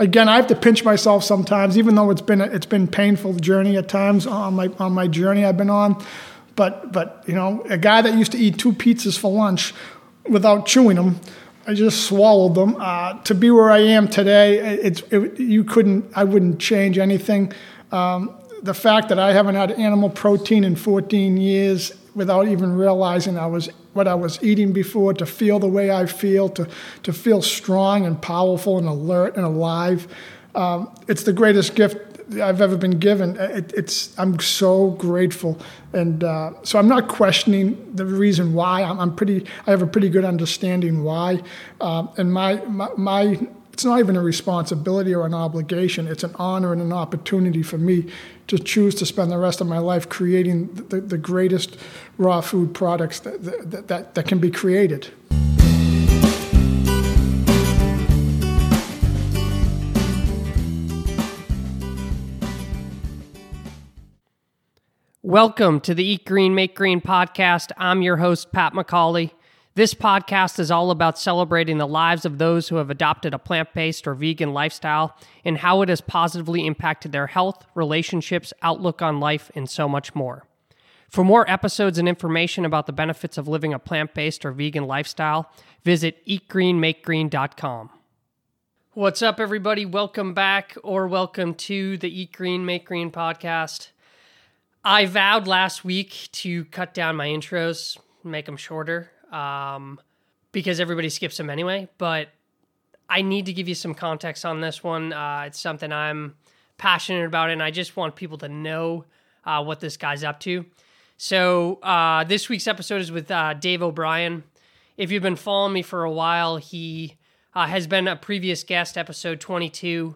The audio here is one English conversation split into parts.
again, I have to pinch myself sometimes, even though it's been a, it's been painful journey at times on my on my journey I've been on. But but you know, a guy that used to eat two pizzas for lunch without chewing them, I just swallowed them. Uh, to be where I am today, it's it, you couldn't I wouldn't change anything. Um, the fact that I haven't had animal protein in 14 years without even realizing I was what I was eating before, to feel the way I feel, to, to feel strong and powerful and alert and alive. Um, it's the greatest gift I've ever been given. It, it's I'm so grateful, and uh, so I'm not questioning the reason why. I'm, I'm, pretty. I have a pretty good understanding why, uh, and my, my my it's not even a responsibility or an obligation. It's an honor and an opportunity for me to choose to spend the rest of my life creating the, the greatest raw food products that, that, that, that can be created. Welcome to the Eat Green, Make Green podcast. I'm your host, Pat McCauley. This podcast is all about celebrating the lives of those who have adopted a plant based or vegan lifestyle and how it has positively impacted their health, relationships, outlook on life, and so much more. For more episodes and information about the benefits of living a plant based or vegan lifestyle, visit eatgreenmakegreen.com. What's up, everybody? Welcome back or welcome to the Eat Green, Make Green podcast. I vowed last week to cut down my intros, make them shorter um, because everybody skips them anyway. But I need to give you some context on this one. Uh, it's something I'm passionate about, and I just want people to know uh, what this guy's up to. So uh, this week's episode is with uh, Dave O'Brien. If you've been following me for a while, he uh, has been a previous guest, episode 22.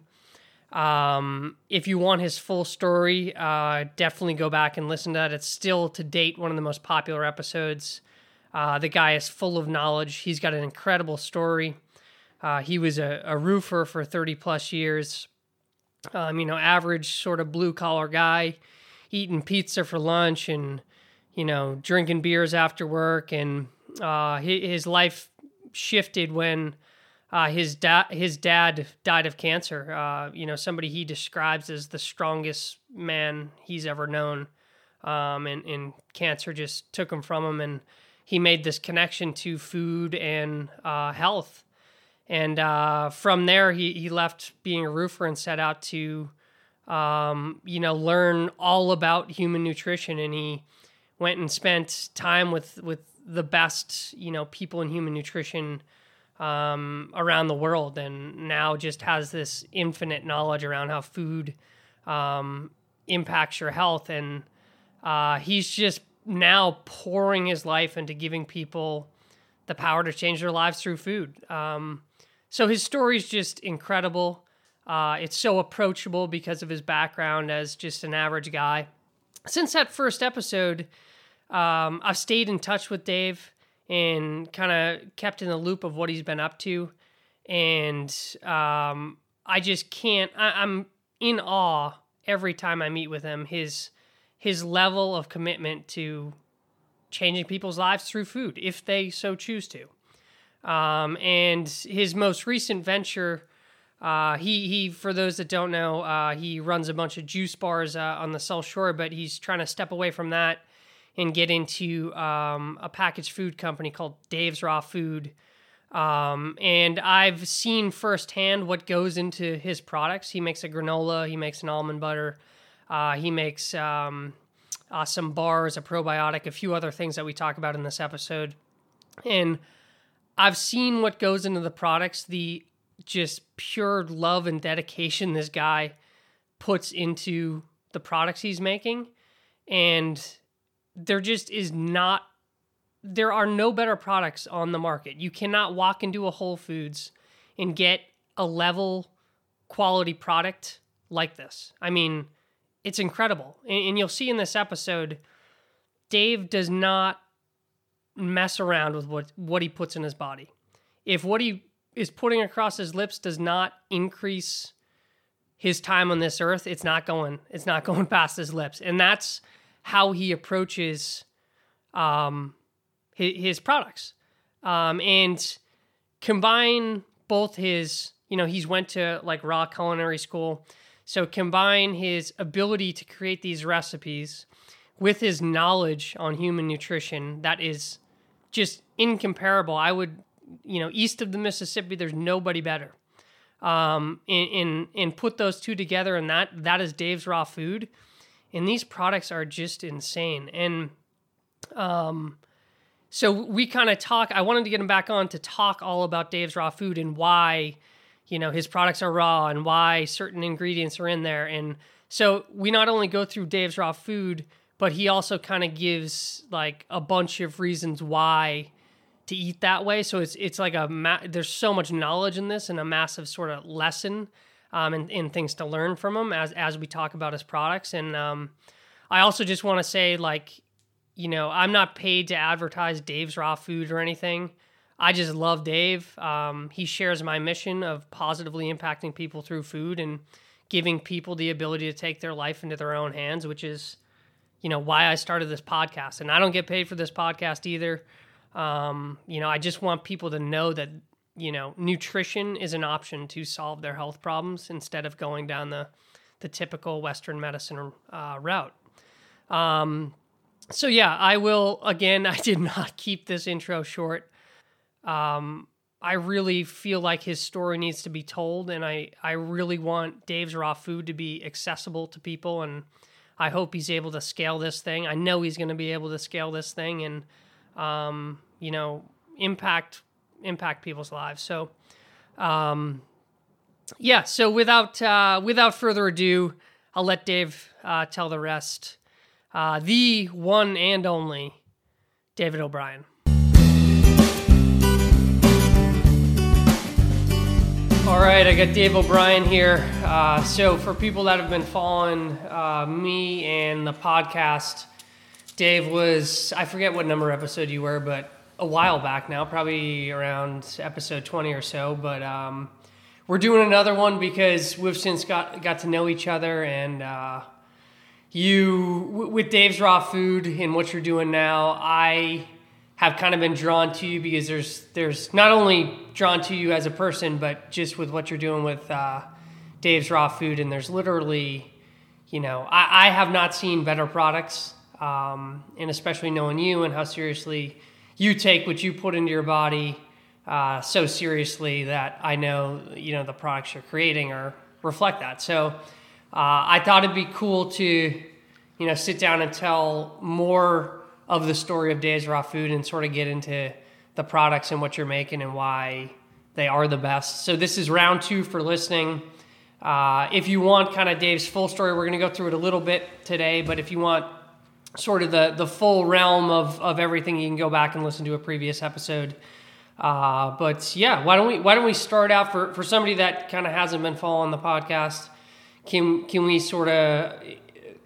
Um, if you want his full story, uh, definitely go back and listen to that. It's still to date one of the most popular episodes. Uh, the guy is full of knowledge. He's got an incredible story. Uh, he was a, a, roofer for 30 plus years. Um, you know, average sort of blue collar guy, eating pizza for lunch and, you know, drinking beers after work. And uh, his life shifted when uh, his, da- his dad died of cancer. Uh, you know, somebody he describes as the strongest man he's ever known. Um, and, and cancer just took him from him. And, he made this connection to food and uh, health. And uh, from there, he, he left being a roofer and set out to, um, you know, learn all about human nutrition. And he went and spent time with, with the best, you know, people in human nutrition um, around the world. And now just has this infinite knowledge around how food um, impacts your health. And uh, he's just now pouring his life into giving people the power to change their lives through food. Um, so his story is just incredible. Uh, it's so approachable because of his background as just an average guy. Since that first episode, um, I've stayed in touch with Dave and kind of kept in the loop of what he's been up to. And um, I just can't, I, I'm in awe every time I meet with him. His his level of commitment to changing people's lives through food, if they so choose to. Um, and his most recent venture, uh, he he for those that don't know, uh, he runs a bunch of juice bars uh, on the South Shore, but he's trying to step away from that and get into um, a packaged food company called Dave's Raw Food. Um, and I've seen firsthand what goes into his products. He makes a granola, he makes an almond butter, uh, he makes um, uh, some bars, a probiotic, a few other things that we talk about in this episode. And I've seen what goes into the products, the just pure love and dedication this guy puts into the products he's making. And there just is not, there are no better products on the market. You cannot walk into a Whole Foods and get a level quality product like this. I mean, it's incredible. And, and you'll see in this episode, Dave does not mess around with what, what he puts in his body. If what he is putting across his lips does not increase his time on this earth, it's not going it's not going past his lips. And that's how he approaches um, his, his products. Um, and combine both his you know, he's went to like raw culinary school. So combine his ability to create these recipes with his knowledge on human nutrition that is just incomparable. I would, you know, east of the Mississippi, there's nobody better. Um, and, and, and put those two together, and that that is Dave's Raw Food. And these products are just insane. And um, so we kind of talk. I wanted to get him back on to talk all about Dave's Raw Food and why, you know, his products are raw and why certain ingredients are in there. And so we not only go through Dave's Raw Food, but he also kind of gives like a bunch of reasons why to eat that way. So it's it's like a ma- there's so much knowledge in this and a massive sort of lesson um, and, and things to learn from him as as we talk about his products. And um, I also just want to say like you know, I'm not paid to advertise Dave's Raw Food or anything. I just love Dave. Um, he shares my mission of positively impacting people through food and giving people the ability to take their life into their own hands, which is, you know, why I started this podcast. And I don't get paid for this podcast either. Um, you know, I just want people to know that, you know, nutrition is an option to solve their health problems instead of going down the, the typical Western medicine uh, route. Um, so yeah, I will again. I did not keep this intro short. Um, I really feel like his story needs to be told, and I I really want Dave's Raw Food to be accessible to people, and I hope he's able to scale this thing. I know he's going to be able to scale this thing, and um, you know, impact impact people's lives. So, um, yeah. So without uh, without further ado, I'll let Dave uh, tell the rest uh, the one and only David O'Brien. All right, I got Dave O'Brien here. Uh, so, for people that have been following uh, me and the podcast, Dave was, I forget what number episode you were, but a while back now, probably around episode 20 or so. But um, we're doing another one because we've since got, got to know each other and uh, you with Dave's Raw Food and what you're doing now, I have kind of been drawn to you because there's there's not only drawn to you as a person, but just with what you're doing with uh, Dave's Raw Food, and there's literally, you know, I, I have not seen better products, um, and especially knowing you and how seriously you take what you put into your body uh, so seriously that I know you know the products you're creating are reflect that. So uh, I thought it'd be cool to, you know, sit down and tell more of the story of Dave's Raw Food and sort of get into the products and what you're making and why they are the best. So this is round two for listening. Uh, if you want kind of Dave's full story, we're going to go through it a little bit today. But if you want sort of the the full realm of of everything, you can go back and listen to a previous episode. Uh, but yeah, why don't we why don't we start out for for somebody that kind of hasn't been following the podcast? Can can we sort of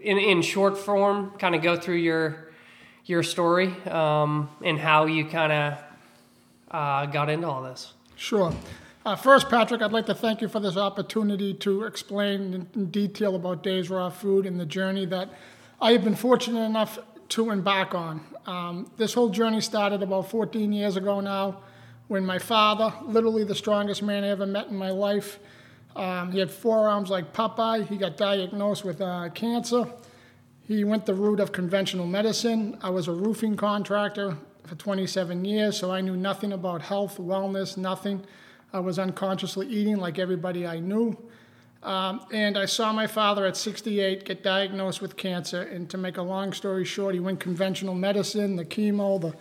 in in short form kind of go through your your story um, and how you kind of uh, got into all this? Sure. Uh, first, Patrick, I'd like to thank you for this opportunity to explain in detail about Dave's Raw Food and the journey that I have been fortunate enough to embark on. Um, this whole journey started about 14 years ago now when my father, literally the strongest man I ever met in my life, um, he had forearms like Popeye. He got diagnosed with uh, cancer. He went the route of conventional medicine. I was a roofing contractor for 27 years, so I knew nothing about health, wellness, nothing. I was unconsciously eating like everybody I knew. Um, and I saw my father at 68 get diagnosed with cancer. And to make a long story short, he went conventional medicine, the chemo, the,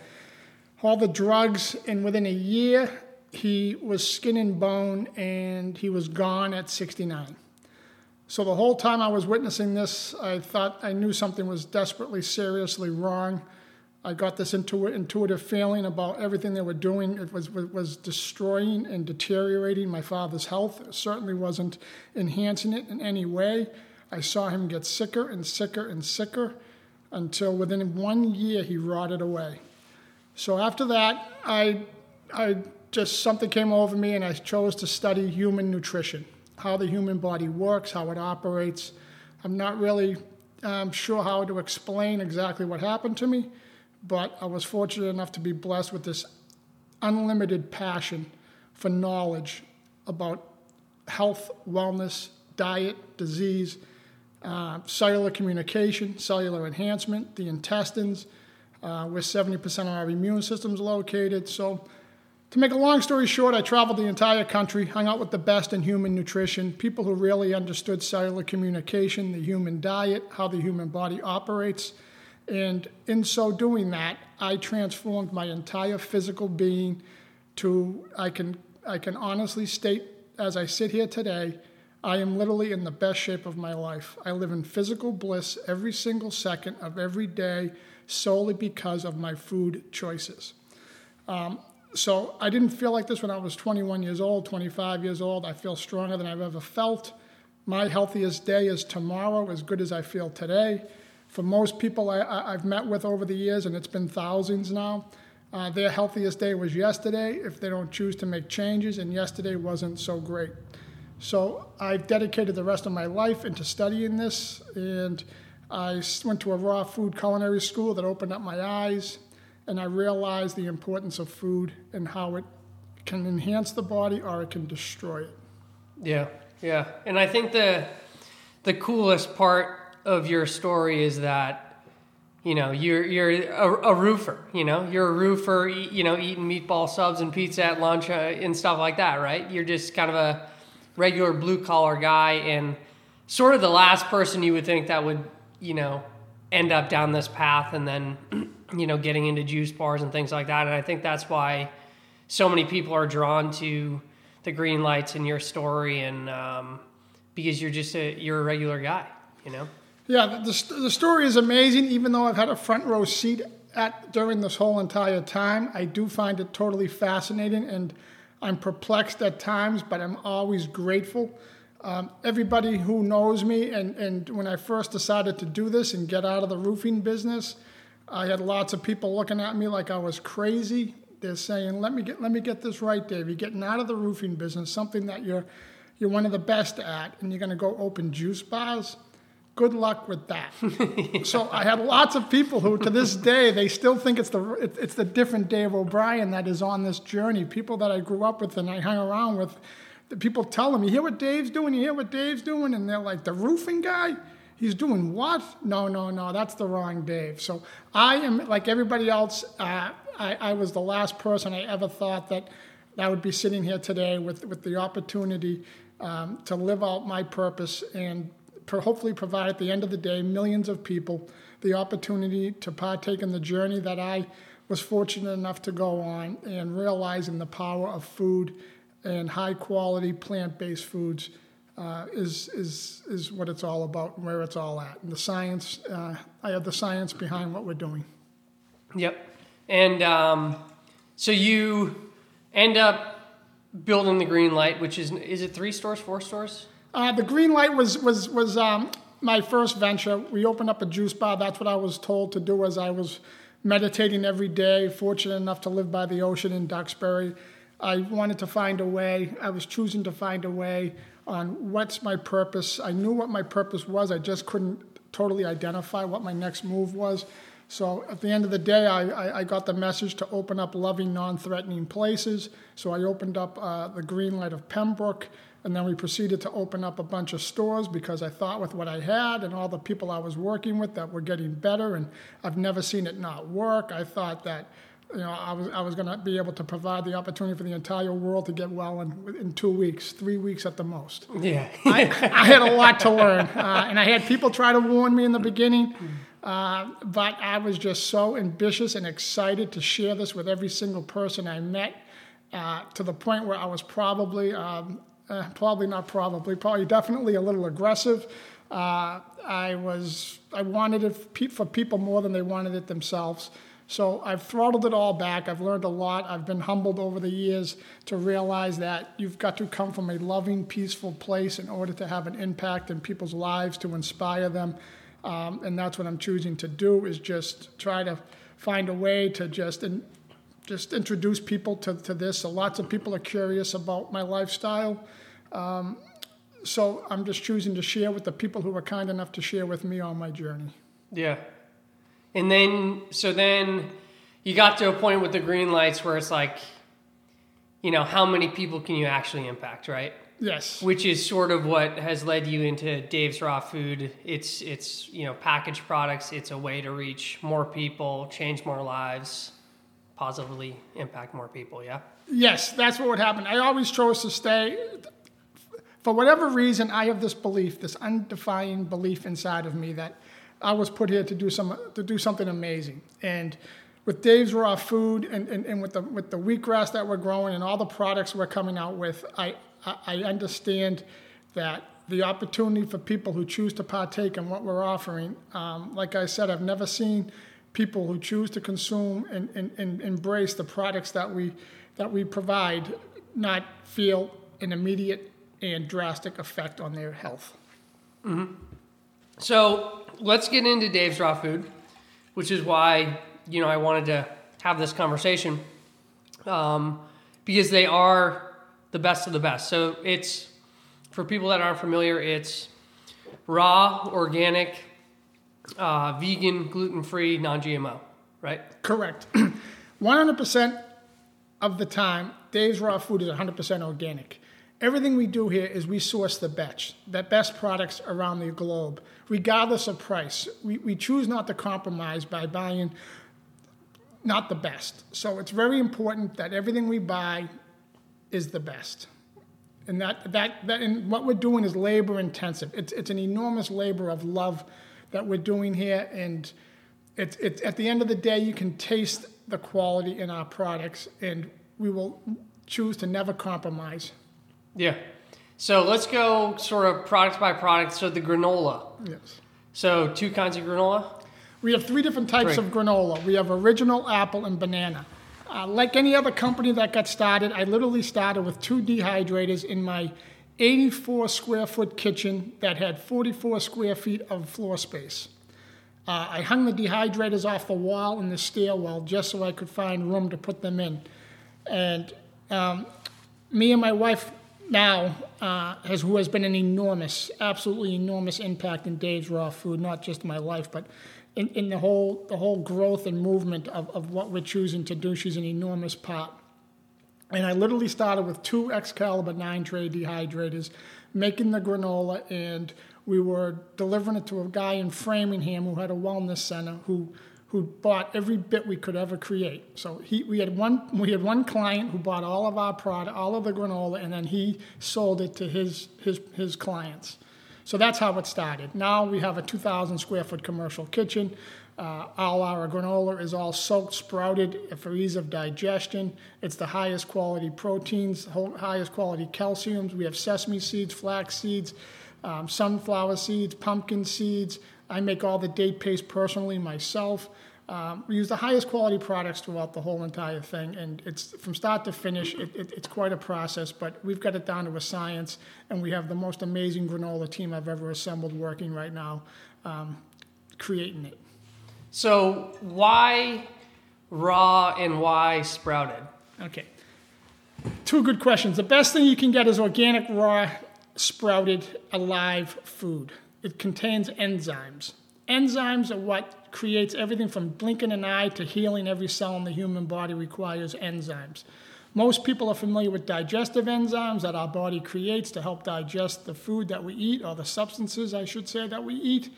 all the drugs. And within a year, he was skin and bone and he was gone at 69. So the whole time I was witnessing this, I thought I knew something was desperately, seriously wrong. I got this intuitive feeling about everything they were doing. It was, was destroying and deteriorating my father's health. It certainly wasn't enhancing it in any way. I saw him get sicker and sicker and sicker until within one year he rotted away. So after that, I, I just something came over me and I chose to study human nutrition, how the human body works, how it operates. I'm not really um, sure how to explain exactly what happened to me, but I was fortunate enough to be blessed with this unlimited passion for knowledge about health, wellness, diet, disease, uh, cellular communication, cellular enhancement, the intestines, uh, where 70% of our immune system is located. So, to make a long story short, I traveled the entire country, hung out with the best in human nutrition, people who really understood cellular communication, the human diet, how the human body operates. And in so doing that, I transformed my entire physical being to, I can, I can honestly state as I sit here today, I am literally in the best shape of my life. I live in physical bliss every single second of every day solely because of my food choices. Um, so I didn't feel like this when I was 21 years old, 25 years old. I feel stronger than I've ever felt. My healthiest day is tomorrow, as good as I feel today. For most people I, have met with over the years, and it's been thousands now, uh, their healthiest day was yesterday if they don't choose to make changes, and yesterday wasn't so great. So I've dedicated the rest of my life into studying this, and I went to a raw food culinary school that opened up my eyes and I realized the importance of food and how it can enhance the body or it can destroy it. Yeah, yeah, and I think the the coolest part of your story is that you know you're you're a, a roofer. You know, you're a roofer. You know, eating meatball subs and pizza at lunch uh, and stuff like that, right? You're just kind of a regular blue collar guy and sort of the last person you would think that would you know end up down this path and then you know, getting into juice bars and things like that. And I think that's why so many people are drawn to the green lights in your story, and um, because you're just a you're a regular guy, you know. Yeah, the, the story is amazing. Even though I've had a front row seat at during this whole entire time, I do find it totally fascinating, and I'm perplexed at times, but I'm always grateful. Um, everybody who knows me, and, and when I first decided to do this and get out of the roofing business, I had lots of people looking at me like I was crazy. They're saying, "Let me get let me get this right, Dave. You're getting out of the roofing business, something that you're you're one of the best at, and you're going to go open juice bars." Good luck with that. yeah. So I had lots of people who, to this day, they still think it's the it's the different Dave O'Brien that is on this journey. People that I grew up with and I hung around with, the people tell them, "You hear what Dave's doing? You hear what Dave's doing?" And they're like, "The roofing guy." He's doing what? No, no, no, that's the wrong Dave. So I am, like everybody else, uh, I, I was the last person I ever thought that I would be sitting here today with, with the opportunity um, to live out my purpose and per, hopefully provide at the end of the day millions of people the opportunity to partake in the journey that I was fortunate enough to go on and realizing the power of food and high quality plant based foods uh, is is is what it's all about and where it's all at. And the science, uh, I have the science behind what we're doing. Yep. And um, so you end up building the green light, which is is it three stores, four stores? Uh, the green light was was was um, my first venture. We opened up a juice bar. That's what I was told to do as I was meditating every day. Fortunate enough to live by the ocean in Duxbury. I wanted to find a way. I was choosing to find a way on what's my purpose. I knew what my purpose was, I just couldn't totally identify what my next move was. So at the end of the day, I, I, got the message to open up loving, non threatening places. So I opened up uh, the green light of Pembroke, and then we proceeded to open up a bunch of stores because I thought with what I had and all the people I was working with that were getting better, and I've never seen it not work. I thought that you know, I was I was going to be able to provide the opportunity for the entire world to get well in in two weeks, three weeks at the most. Yeah, I, I, had a lot to learn, uh, and I had people try to warn me in the beginning, uh, but I was just so ambitious and excited to share this with every single person I met, uh, to the point where I was probably, um, uh, probably not probably, probably definitely a little aggressive. Uh, I was I wanted it for people more than they wanted it themselves. So I've throttled it all back. I've learned a lot. I've been humbled over the years to realize that you've got to come from a loving, peaceful place in order to have an impact in people's lives, to inspire them. Um, and that's what I'm choosing to do is just try to find a way to just in, just introduce people to, to this. So lots of people are curious about my lifestyle. Um, so I'm just choosing to share with the people who were kind enough to share with me on my journey. Yeah, and then, so then you got to a point with the green lights where it's like, you know, how many people can you actually impact, right? Yes. Which is sort of what has led you into Dave's Raw Food. It's it's you know packaged products. It's a way to reach more people, change more lives, positively impact more people. Yeah. Yes, that's what would happen. I always chose to stay. For whatever reason, I have this belief, this undefined belief inside of me that I was put here to do some to do something amazing. And with Dave's Raw Food and, and, and with the with the wheatgrass that we're growing and all the products we're coming out with, I I understand that the opportunity for people who choose to partake in what we're offering. Um, like I said, I've never seen people who choose to consume and, and, and embrace the products that we that we provide not feel an immediate and drastic effect on their health. Mm-hmm. So let's get into Dave's Raw Food, which is why you know I wanted to have this conversation um, because they are the best of the best. So it's for people that aren't familiar, it's raw, organic, uh, vegan, gluten free, non GMO, right? Correct. 100% of the time, Dave's Raw Food is 100% organic. Everything we do here is we source the best, the best products around the globe, regardless of price. We, we choose not to compromise by buying not the best. So it's very important that everything we buy is the best. And that, that, that and what we're doing is labor intensive. It's, it's an enormous labor of love that we're doing here. And it's, it's, at the end of the day, you can taste the quality in our products, and we will choose to never compromise. Yeah. So let's go sort of product by product. So the granola. Yes. So two kinds of granola? We have three different types three. of granola. We have original, apple, and banana. Uh, like any other company that got started, I literally started with two dehydrators in my 84 square foot kitchen that had 44 square feet of floor space. Uh, I hung the dehydrators off the wall in the stairwell just so I could find room to put them in. And um, me and my wife now, uh, has, who has been an enormous, absolutely enormous impact in Dave's Raw Food, not just my life, but in, in the whole the whole growth and movement of, of what we're choosing to do. She's an enormous part. And I literally started with two Excalibur 9 tray dehydrators, making the granola, and we were delivering it to a guy in Framingham who had a wellness center who who bought every bit we could ever create. So he, we had one we had one client who bought all of our product, all of the granola, and then he sold it to his his his clients. So that's how it started. Now we have a 2,000 square foot commercial kitchen. Uh, all our granola is all soaked, sprouted for ease of digestion. It's the highest quality proteins, highest quality calciums. We have sesame seeds, flax seeds, um, sunflower seeds, pumpkin seeds. I make all the date paste personally myself. Um, we use the highest quality products throughout the whole entire thing, and it's from start to finish. It, it, it's quite a process, but we've got it down to a science, and we have the most amazing granola team I've ever assembled working right now, um, creating it. So why raw and why sprouted? Okay, two good questions. The best thing you can get is organic raw sprouted alive food. It contains enzymes. Enzymes are what creates everything from blinking an eye to healing every cell in the human body requires enzymes. Most people are familiar with digestive enzymes that our body creates to help digest the food that we eat, or the substances, I should say, that we eat.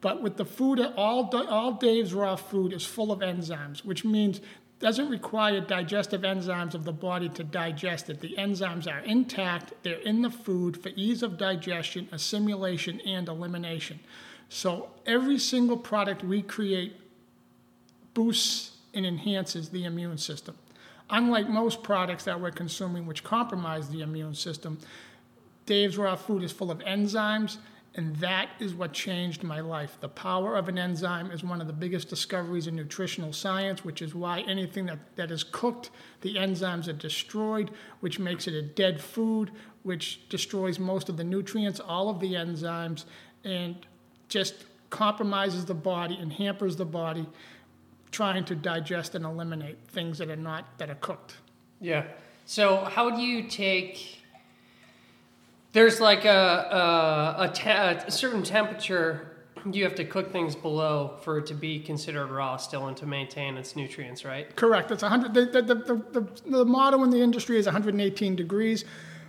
But with the food, all, all Dave's raw food is full of enzymes, which means doesn't require digestive enzymes of the body to digest it. The enzymes are intact, they're in the food for ease of digestion, assimilation, and elimination. So every single product we create boosts and enhances the immune system. Unlike most products that we're consuming, which compromise the immune system, Dave's Raw Food is full of enzymes, and that is what changed my life. The power of an enzyme is one of the biggest discoveries in nutritional science, which is why anything that, that is cooked, the enzymes are destroyed, which makes it a dead food, which destroys most of the nutrients, all of the enzymes. And just compromises the body and hampers the body trying to digest and eliminate things that are not that are cooked. Yeah. So how do you take? There's like a a, a, te- a certain temperature you have to cook things below for it to be considered raw still and to maintain its nutrients, right? Correct. It's 100. The, the, the, the, the motto in the industry is 118 degrees.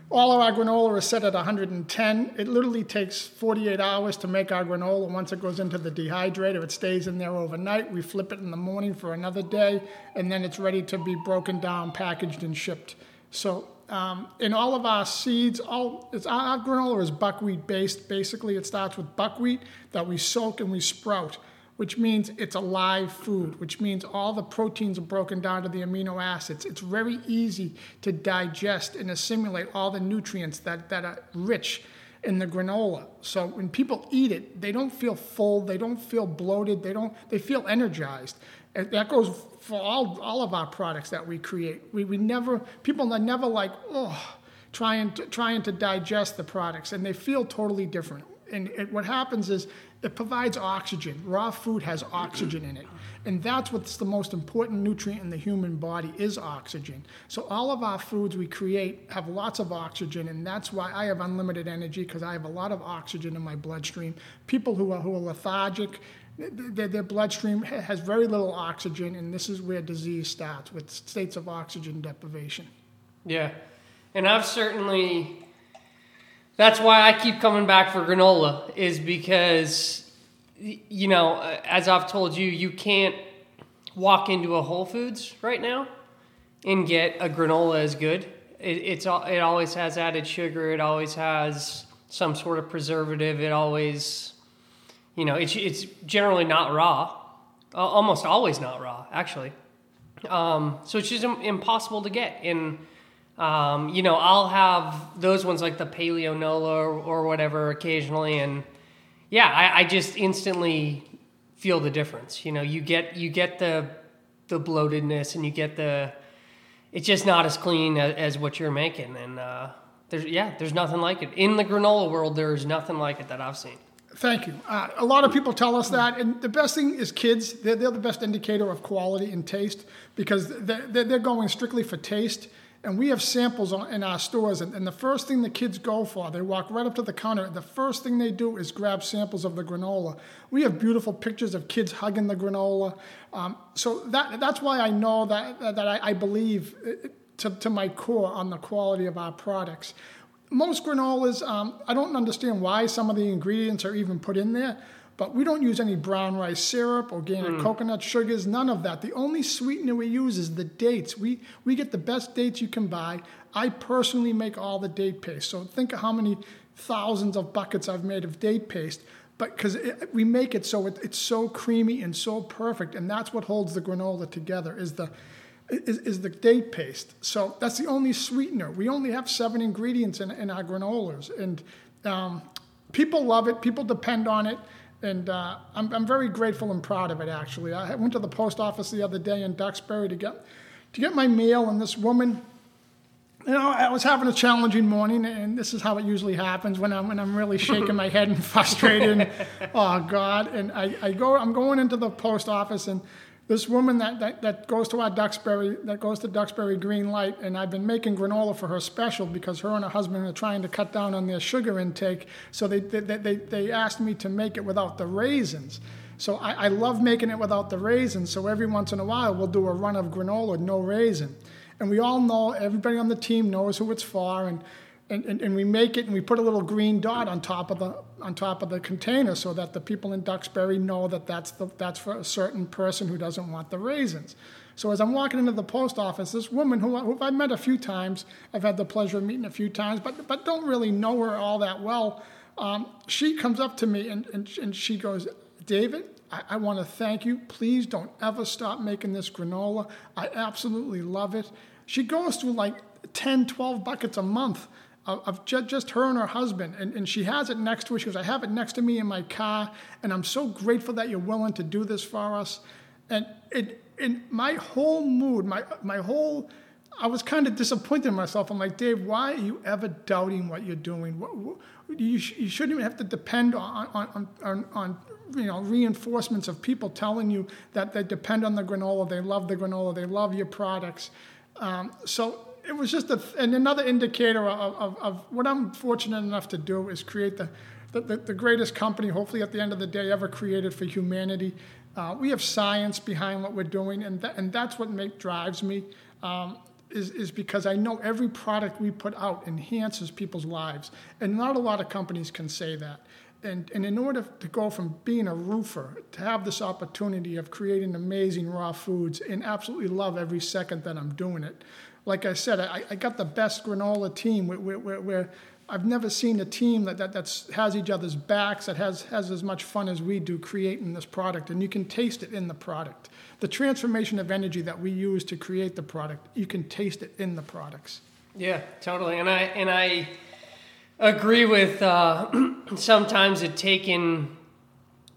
all of our granola is set at 110. It literally takes 48 hours to make our granola. Once it goes into the dehydrator, it stays in there overnight. We flip it in the morning for another day, and then it's ready to be broken down, packaged, and shipped. So, um, in all of our seeds, all it's, our granola is buckwheat based. Basically, it starts with buckwheat that we soak and we sprout which means it's a live food, which means all the proteins are broken down to the amino acids. It's very easy to digest and assimilate all the nutrients that, that are rich in the granola. So when people eat it, they don't feel full, they don't feel bloated, they don't they feel energized. And that goes for all, all of our products that we create. We, we never people are never like, oh, trying to trying to digest the products and they feel totally different. And it, what happens is it provides oxygen. Raw food has oxygen in it. And that's what's the most important nutrient in the human body is oxygen. So all of our foods we create have lots of oxygen, and that's why I have unlimited energy because I have a lot of oxygen in my bloodstream. People who are, who are lethargic, their, their bloodstream has very little oxygen, and this is where disease starts with states of oxygen deprivation. Yeah. And I've certainly that's why I keep coming back for granola is because you know, uh, as I've told you, you can't walk into a Whole Foods right now and get a granola as good. It, it's it always has added sugar. It always has some sort of preservative. It always, you know, it's it's generally not raw. Almost always not raw, actually. Um, so it's just impossible to get. And um, you know, I'll have those ones like the Paleonola or, or whatever occasionally, and yeah, I, I, just instantly feel the difference. You know, you get you get the the bloatedness, and you get the it's just not as clean as, as what you're making, and uh, there's yeah, there's nothing like it in the granola world. There's nothing like it that I've seen. Thank you. Uh, a lot of people tell us that, and the best thing is kids. They're, they're the best indicator of quality and taste because they're, they're going strictly for taste and we have samples in our stores, and, and, the first thing the kids go for, they walk right up to the counter. The first thing they do is grab samples of the granola. We have beautiful pictures of kids hugging the granola. Um, so that that's why I know that that I, I believe uh, to, to my core on the quality of our products. Most granolas, um, I don't understand why some of the ingredients are even put in there. But we don't use any brown rice syrup, organic mm. coconut sugars, none of that. The only sweetener we use is the dates. We, we get the best dates you can buy. I personally make all the date paste. So think of how many thousands of buckets I've made of date paste. But because we make it so it, it's so creamy and so perfect, and that's what holds the granola together is the is, is the date paste. So that's the only sweetener. We only have seven ingredients in, in our granolas, and um, people love it. People depend on it and uh, I'm, I'm very grateful and proud of it. Actually, I went to the post office the other day in Duxbury to get to get my mail, and this woman, you know, I was having a challenging morning, and this is how it usually happens when I'm when I'm really shaking my head and frustrated. And, oh God! And I, I go, I'm going into the post office, and this woman that, that, that goes to our Duxbury, that goes to Duxbury Green Light, and I've been making granola for her special because her and her husband are trying to cut down on their sugar intake. So they, they, they, they asked me to make it without the raisins. So I, I love making it without the raisins. So every once in a while, we'll do a run of granola, no raisin. And we all know, everybody on the team knows who it's for. And and, and, and, we make it and we put a little green dot on top of the on top of the container so that the people in Duxbury know that that's the, that's for a certain person who doesn't want the raisins. So as I'm walking into the post office, this woman who, who I've met a few times, I've had the pleasure of meeting a few times, but but don't really know her all that well. Um, she comes up to me and, and, and she goes, David, I, I want to thank you. Please don't ever stop making this granola. I absolutely love it. She goes through like 10, 12 buckets a month of just her and her husband. And, and she has it next to her. She goes, I have it next to me in my car, and I'm so grateful that you're willing to do this for us. And it, in my whole mood, my, my whole, I was kind of disappointed in myself. I'm like, Dave, why are you ever doubting what you're doing? What, what, you, sh- you shouldn't even have to depend on, on, on, on you know reinforcements of people telling you that they depend on the granola, they love the granola, they love your products. Um, so it was just a, and another indicator of, of, of, what I'm fortunate enough to do is create the, the, the, greatest company, hopefully at the end of the day, ever created for humanity. Uh, we have science behind what we're doing, and, and that's what make, drives me. Um, is, is because I know every product we put out enhances people's lives. And not a lot of companies can say that. And, and in order to go from being a roofer to have this opportunity of creating amazing raw foods and absolutely love every second that I'm doing it, like I said, I, I got the best granola team where, I've never seen a team that, that that's, has each other's backs, that has, has as much fun as we do creating this product. And you can taste it in the product. The transformation of energy that we use to create the product, you can taste it in the products. Yeah, totally. And I, and I agree with uh, sometimes it taking,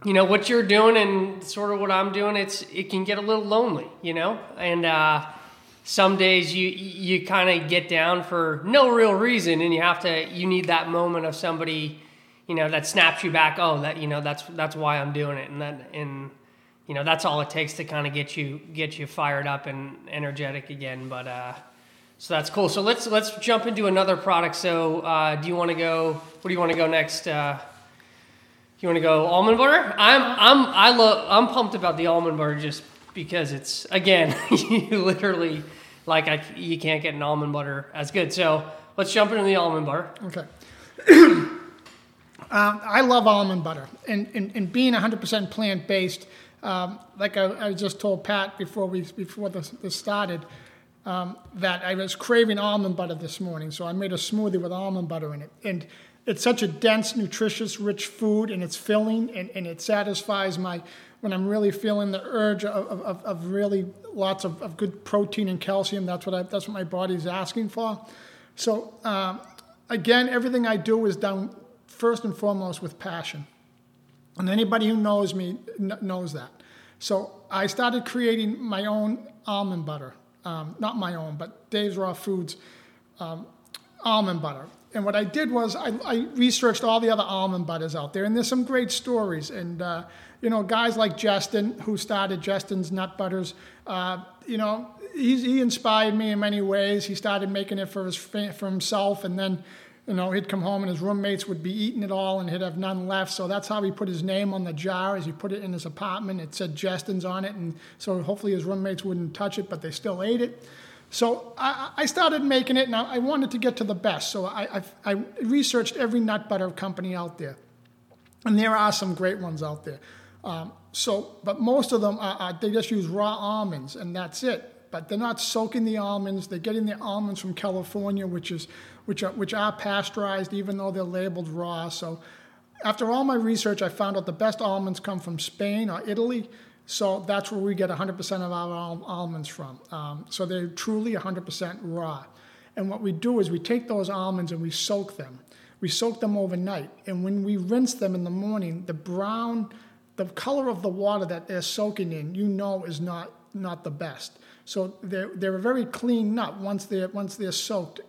you know, what you're doing and sort of what I'm doing, it's, it can get a little lonely, you know? And, uh, some days you you kind of get down for no real reason and you have to you need that moment of somebody you know that snaps you back oh that you know that's that's why I'm doing it. And that and you know that's all it takes to kind of get you get you fired up and energetic again but uh so that's cool. So let's let's jump into another product. So uh, do you want to go what do you want to go next? Uh you want to go almond butter? I'm i'm i love i'm pumped about the almond butter just because it's again you literally like I, you can't get an almond butter as good. So let's jump into the almond butter. Okay. um, I love almond butter, and, and, and being 100% plant based, um, like I, I, just told Pat before we before this, this started, um, that I was craving almond butter this morning, so I made a smoothie with almond butter in it, and it's such a dense, nutritious, rich food, and it's filling, and, and it satisfies my when I'm really feeling the urge of, of, of really lots of, of, good protein and calcium. That's what I, that's what my body's asking for. So um, again, everything I do is done first and foremost with passion, and anybody who knows me knows that. So I started creating my own almond butter, um, not my own, but Dave's Raw Foods um, almond butter. And what I did was I, I, researched all the other almond butters out there, and there's some great stories. And uh, you know, guys like Justin, who started Justin's Nut Butters, uh, you know, he inspired me in many ways. He started making it for his for himself, and then, you know, he'd come home and his roommates would be eating it all, and he'd have none left. So that's how he put his name on the jar. As he put it in his apartment, it said Justin's on it, and so hopefully his roommates wouldn't touch it, but they still ate it. So I, I, started making it, and I, I, wanted to get to the best. So I, I, researched every nut butter company out there, and there are some great ones out there. Um, so, but most of them, are, are, they just use raw almonds, and that's it. But they're not soaking the almonds. They're getting the almonds from California, which is which are which are pasteurized, even though they're labeled raw. So, after all my research, I found out the best almonds come from Spain or Italy. So that's where we get 100% of our al- almonds from. Um, so they're truly 100% raw. And what we do is we take those almonds and we soak them. We soak them overnight. And when we rinse them in the morning, the brown the color of the water that they're soaking in, you know, is not not the best. So they're they're a very clean nut once they're once they're soaked,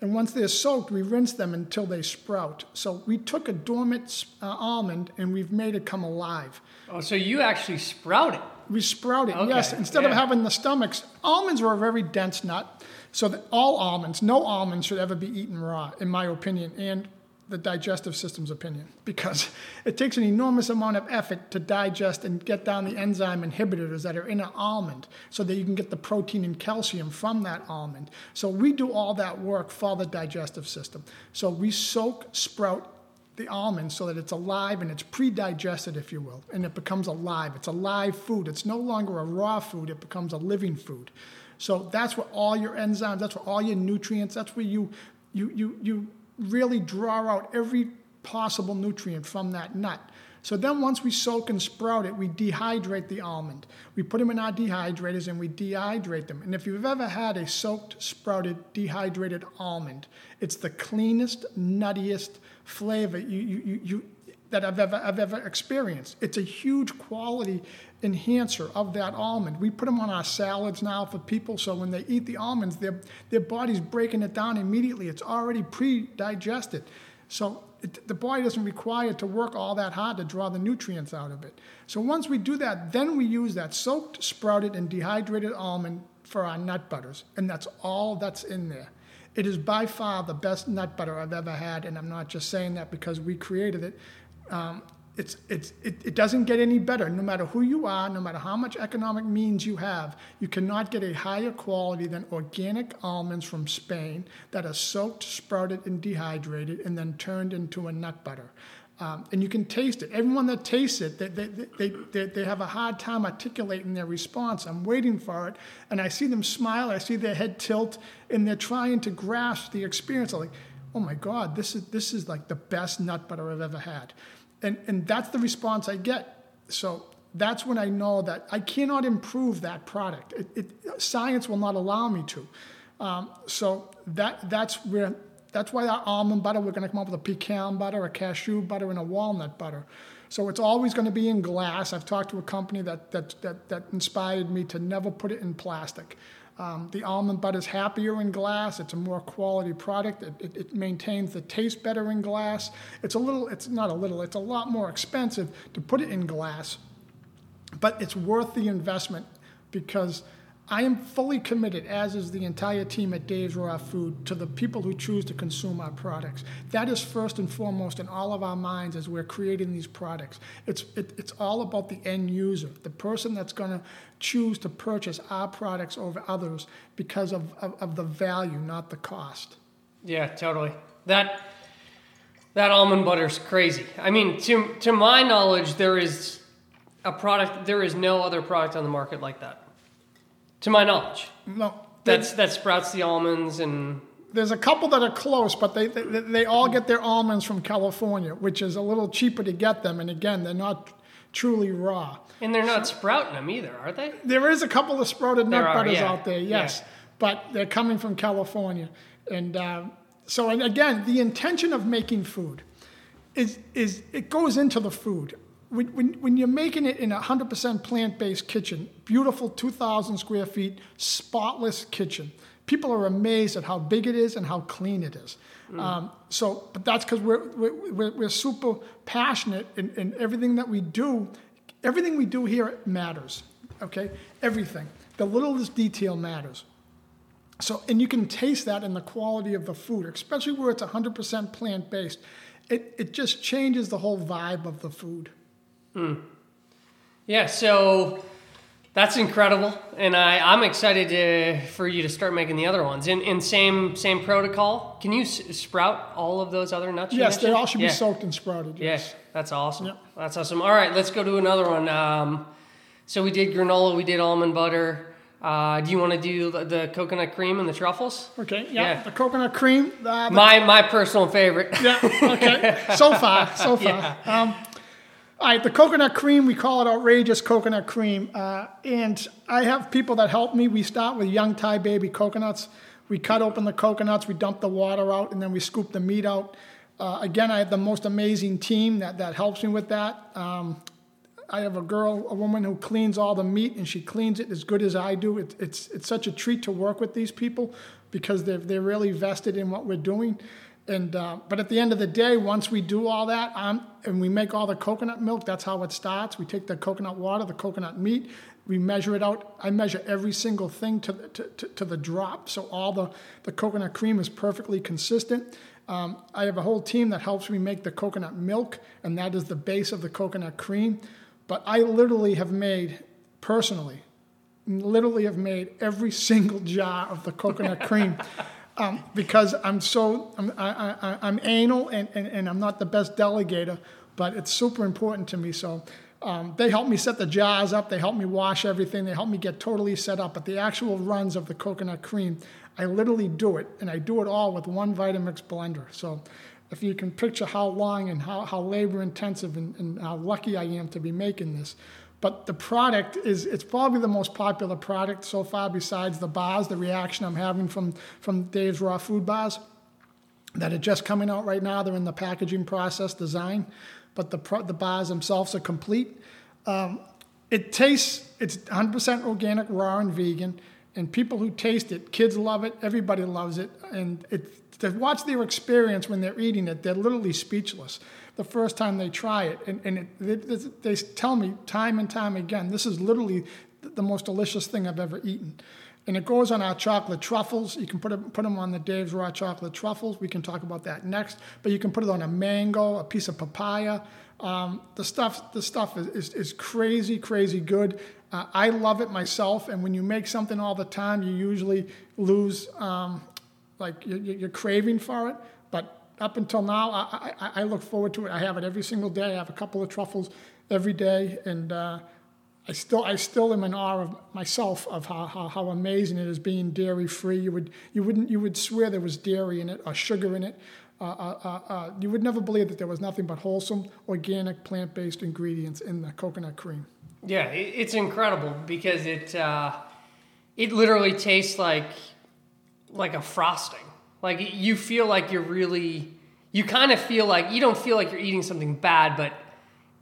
and once they're soaked, we rinse them until they sprout. So we took a dormant uh, almond and we've made it come alive. Oh, so you actually sprout it? We sprout it, okay. yes. Instead yeah. of having the stomachs, almonds are a very dense nut. So that all almonds, no almonds should ever be eaten raw, in my opinion. And the digestive system's opinion because it takes an enormous amount of effort to digest and get down the enzyme inhibitors that are in an almond so that you can get the protein and calcium from that almond. So we do all that work for the digestive system. So we soak, sprout the almond so that it's alive and it's pre-digested, if you will, and it becomes alive. It's a live food. It's no longer a raw food. It becomes a living food. So that's where all your enzymes, that's where all your nutrients, that's where you you you you really draw out every possible nutrient from that nut. So then once we soak and sprout it, we dehydrate the almond. We put them in our dehydrators and we dehydrate them. And if you've ever had a soaked, sprouted, dehydrated almond, it's the cleanest, nuttiest flavor you, you, you, that I've ever, I've ever experienced. It's a huge quality enhancer of that almond. We put them on our salads now for people, so when they eat the almonds, their, their body's breaking it down immediately. It's already pre digested. So it, the body doesn't require to work all that hard to draw the nutrients out of it. So once we do that, then we use that soaked, sprouted, and dehydrated almond for our nut butters, and that's all that's in there. It is by far the best nut butter I've ever had, and I'm not just saying that because we created it. Um, it's, it's, it, it doesn't get any better. No matter who you are, no matter how much economic means you have, you cannot get a higher quality than organic almonds from Spain that are soaked, sprouted, and dehydrated, and then turned into a nut butter. Um, and you can taste it. Everyone that tastes it, they, they, they, they, they have a hard time articulating their response. I'm waiting for it, and I see them smile, I see their head tilt, and they're trying to grasp the experience. I'm like, oh my God, this is, this is like the best nut butter I've ever had. And, and that's the response I get. So that's when I know that I cannot improve that product. It, it, science will not allow me to. Um, so that, that's where that's why our almond butter, we're going to come up with a pecan butter, a cashew butter, and a walnut butter. So it's always going to be in glass. I've talked to a company that, that, that, that inspired me to never put it in plastic. Um, the almond butter is happier in glass. It's a more quality product. It, it, it, maintains the taste better in glass. It's a little, it's not a little, it's a lot more expensive to put it in glass, but it's worth the investment because I am fully committed, as is the entire team at Dave's Raw Food, to the people who choose to consume our products. That is first and foremost in all of our minds as we're creating these products. It's, it, it's all about the end user, the person that's going to choose to purchase our products over others because of, of, of the value, not the cost. Yeah, totally. That that almond butter is crazy. I mean, to to my knowledge, there is a product. There is no other product on the market like that to my knowledge. No, That's that sprouts the almonds and there's a couple that are close, but they, they they all get their almonds from California, which is a little cheaper to get them. And again, they're not truly raw. and they're not sprouting them either, are they? There is a couple of sprouted nut are, butters yeah. out there, yes, Yeah. but they're coming from California. And uh, so, and again, the intention of making food is is it goes into the food. When, when, when you're making it in a 100% plant-based kitchen, beautiful 2,000 square feet, spotless kitchen, people are amazed at how big it is and how clean it is. Um, so, but that's because we're, we're, we're, we're super passionate in, in everything that we do. Everything we do here matters, okay? Everything. The littlest detail matters. So, and you can taste that in the quality of the food, especially where it's 100% plant based. It, it just changes the whole vibe of the food. Yeah, so that's incredible, and I I'm excited to, for you to start making the other ones in in same same protocol. Can you s- sprout all of those other nuts? Yes, they all should be soaked and sprouted. Yeah, Yes. that's awesome. That's awesome. All right, let's go to another one. Um, so we did granola, we did almond butter. Uh, do you want to do the, the coconut cream and the truffles? Okay. Yeah. Yeah. The coconut cream. Uh, the- My my personal favorite. yeah. Okay. so far, so far. Um, all right, the coconut cream, we call it outrageous coconut cream. Uh, and I have people that help me. We start with young Thai baby coconuts. We cut open the coconuts, we dump the water out, and then we scoop the meat out. Uh, again, I have the most amazing team that, that helps me with that. Um, I have a girl, a woman who cleans all the meat, and she cleans it as good as I do. It, it's it's such a treat to work with these people because they're they're really vested in what we're doing. And uh, but at the end of the day, once we do all that, um, and we make all the coconut milk, that's how it starts. We take the coconut water, the coconut meat, we measure it out. I measure every single thing to the, to, to, to the drop, so all the the coconut cream is perfectly consistent. Um, I have a whole team that helps me make the coconut milk, and that is the base of the coconut cream. But I literally have made, personally, literally have made every single jar of the coconut cream um, because I'm so, I'm, I, I, I'm anal and, and, and I'm not the best delegator, but it's super important to me. So um, they help me set the jars up, they help me wash everything, they help me get totally set up. But the actual runs of the coconut cream, I literally do it, and I do it all with one Vitamix blender. So if you can picture how long and how, how labor intensive and, and how lucky I am to be making this. But the product is, it's probably the most popular product so far besides the bars, the reaction I'm having from, from Dave's Raw Food Bars that are just coming out right now. They're in the packaging process design, but the, pro, the bars themselves are complete. Um, it tastes, it's 100% organic, raw, and vegan. And people who taste it, kids love it, everybody loves it. And it, to watch their experience when they're eating it, they're literally speechless the first time they try it. And, and it, they, they tell me time and time again, this is literally the most delicious thing I've ever eaten. and it goes on our chocolate truffles. You can put it, put them on the Dave's raw chocolate truffles. We can talk about that next. But you can put it on a mango, a piece of papaya. Um, the stuff the stuff is, is, is crazy, crazy good. Uh, I love it myself. And when you make something all the time, you usually lose um, like your, your craving for it. Up until now, I, I, I, look forward to it. I have it every single day. I have a couple of truffles every day, and uh, I still I still am in awe of myself of how, how, how amazing it is being dairy free. You would you wouldn't you would swear there was dairy in it or sugar in it. Uh, uh, uh, uh you would never believe that there was nothing but wholesome, organic, plant based ingredients in the coconut cream. Yeah, it's incredible because it uh, it literally tastes like like a frosting. Like you feel like you're really you kind of feel like you don't feel like you're eating something bad, but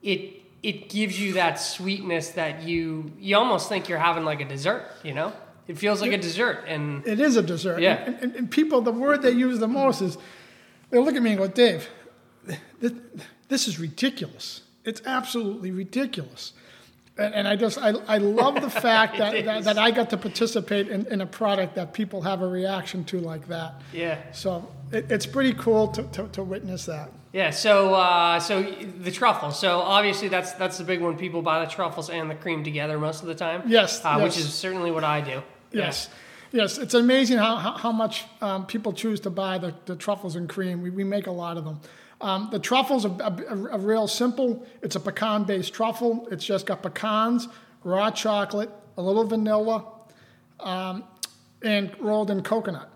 it it gives you that sweetness that you you almost think you're having like a dessert. You know, it feels like a dessert, and it is a dessert. Yeah, and, and, and people, the word they use the most is they look at me and go, Dave, this, this is ridiculous. It's absolutely ridiculous. And, and I just, I, I love the fact that, that, that, I got to participate in, in a product that people have a reaction to like that. Yeah. So it, it's pretty cool to, to, to witness that. Yeah, so uh, so the truffles. So obviously that's that's the big one. People buy the truffles and the cream together most of the time. Yes, uh, yes. which is certainly what I do. Yes, yeah. yes. It's amazing how how, how much um, people choose to buy the, the truffles and cream. We, we make a lot of them. Um, the truffles are, are, are, real simple. It's a pecan-based truffle. It's just got pecans, raw chocolate, a little vanilla, um, and rolled in coconut.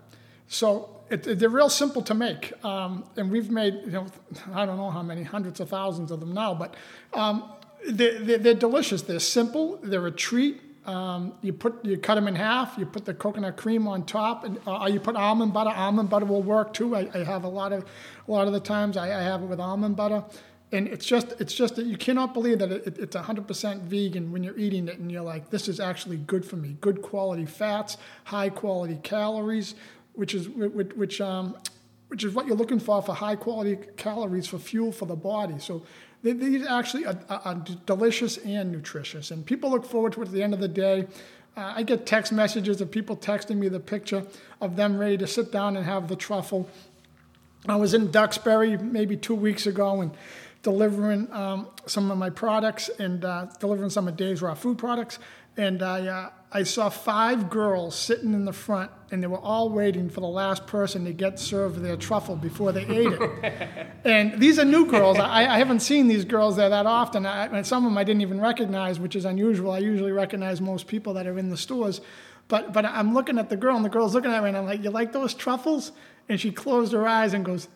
So it, it, they're real simple to make, um, and we've made you know I don't know how many hundreds of thousands of them now, but um, they're, they're, delicious. They're simple. They're a treat. Um, you put you cut them in half. You put the coconut cream on top, and uh, you put almond butter. Almond butter will work too. I, I have a lot of a lot of the times I, I, have it with almond butter, and it's just it's just that you cannot believe that it, it's 100% vegan when you're eating it, and you're like, this is actually good for me. Good quality fats, high quality calories which is which, which um, which is what you're looking for for high quality calories for fuel for the body. So these actually are, are, delicious and nutritious, and people look forward to it at the end of the day. Uh, I get text messages of people texting me the picture of them ready to sit down and have the truffle. I was in Duxbury maybe two weeks ago and delivering um, some of my products and uh, delivering some of Dave's raw food products. And I, uh, I saw five girls sitting in the front, and they were all waiting for the last person to get served their truffle before they ate it. and these are new girls. I, I haven't seen these girls there that often. I, and some of them I didn't even recognize, which is unusual. I usually recognize most people that are in the stores. But, but I'm looking at the girl, and the girl's looking at me, and I'm like, You like those truffles? And she closed her eyes and goes,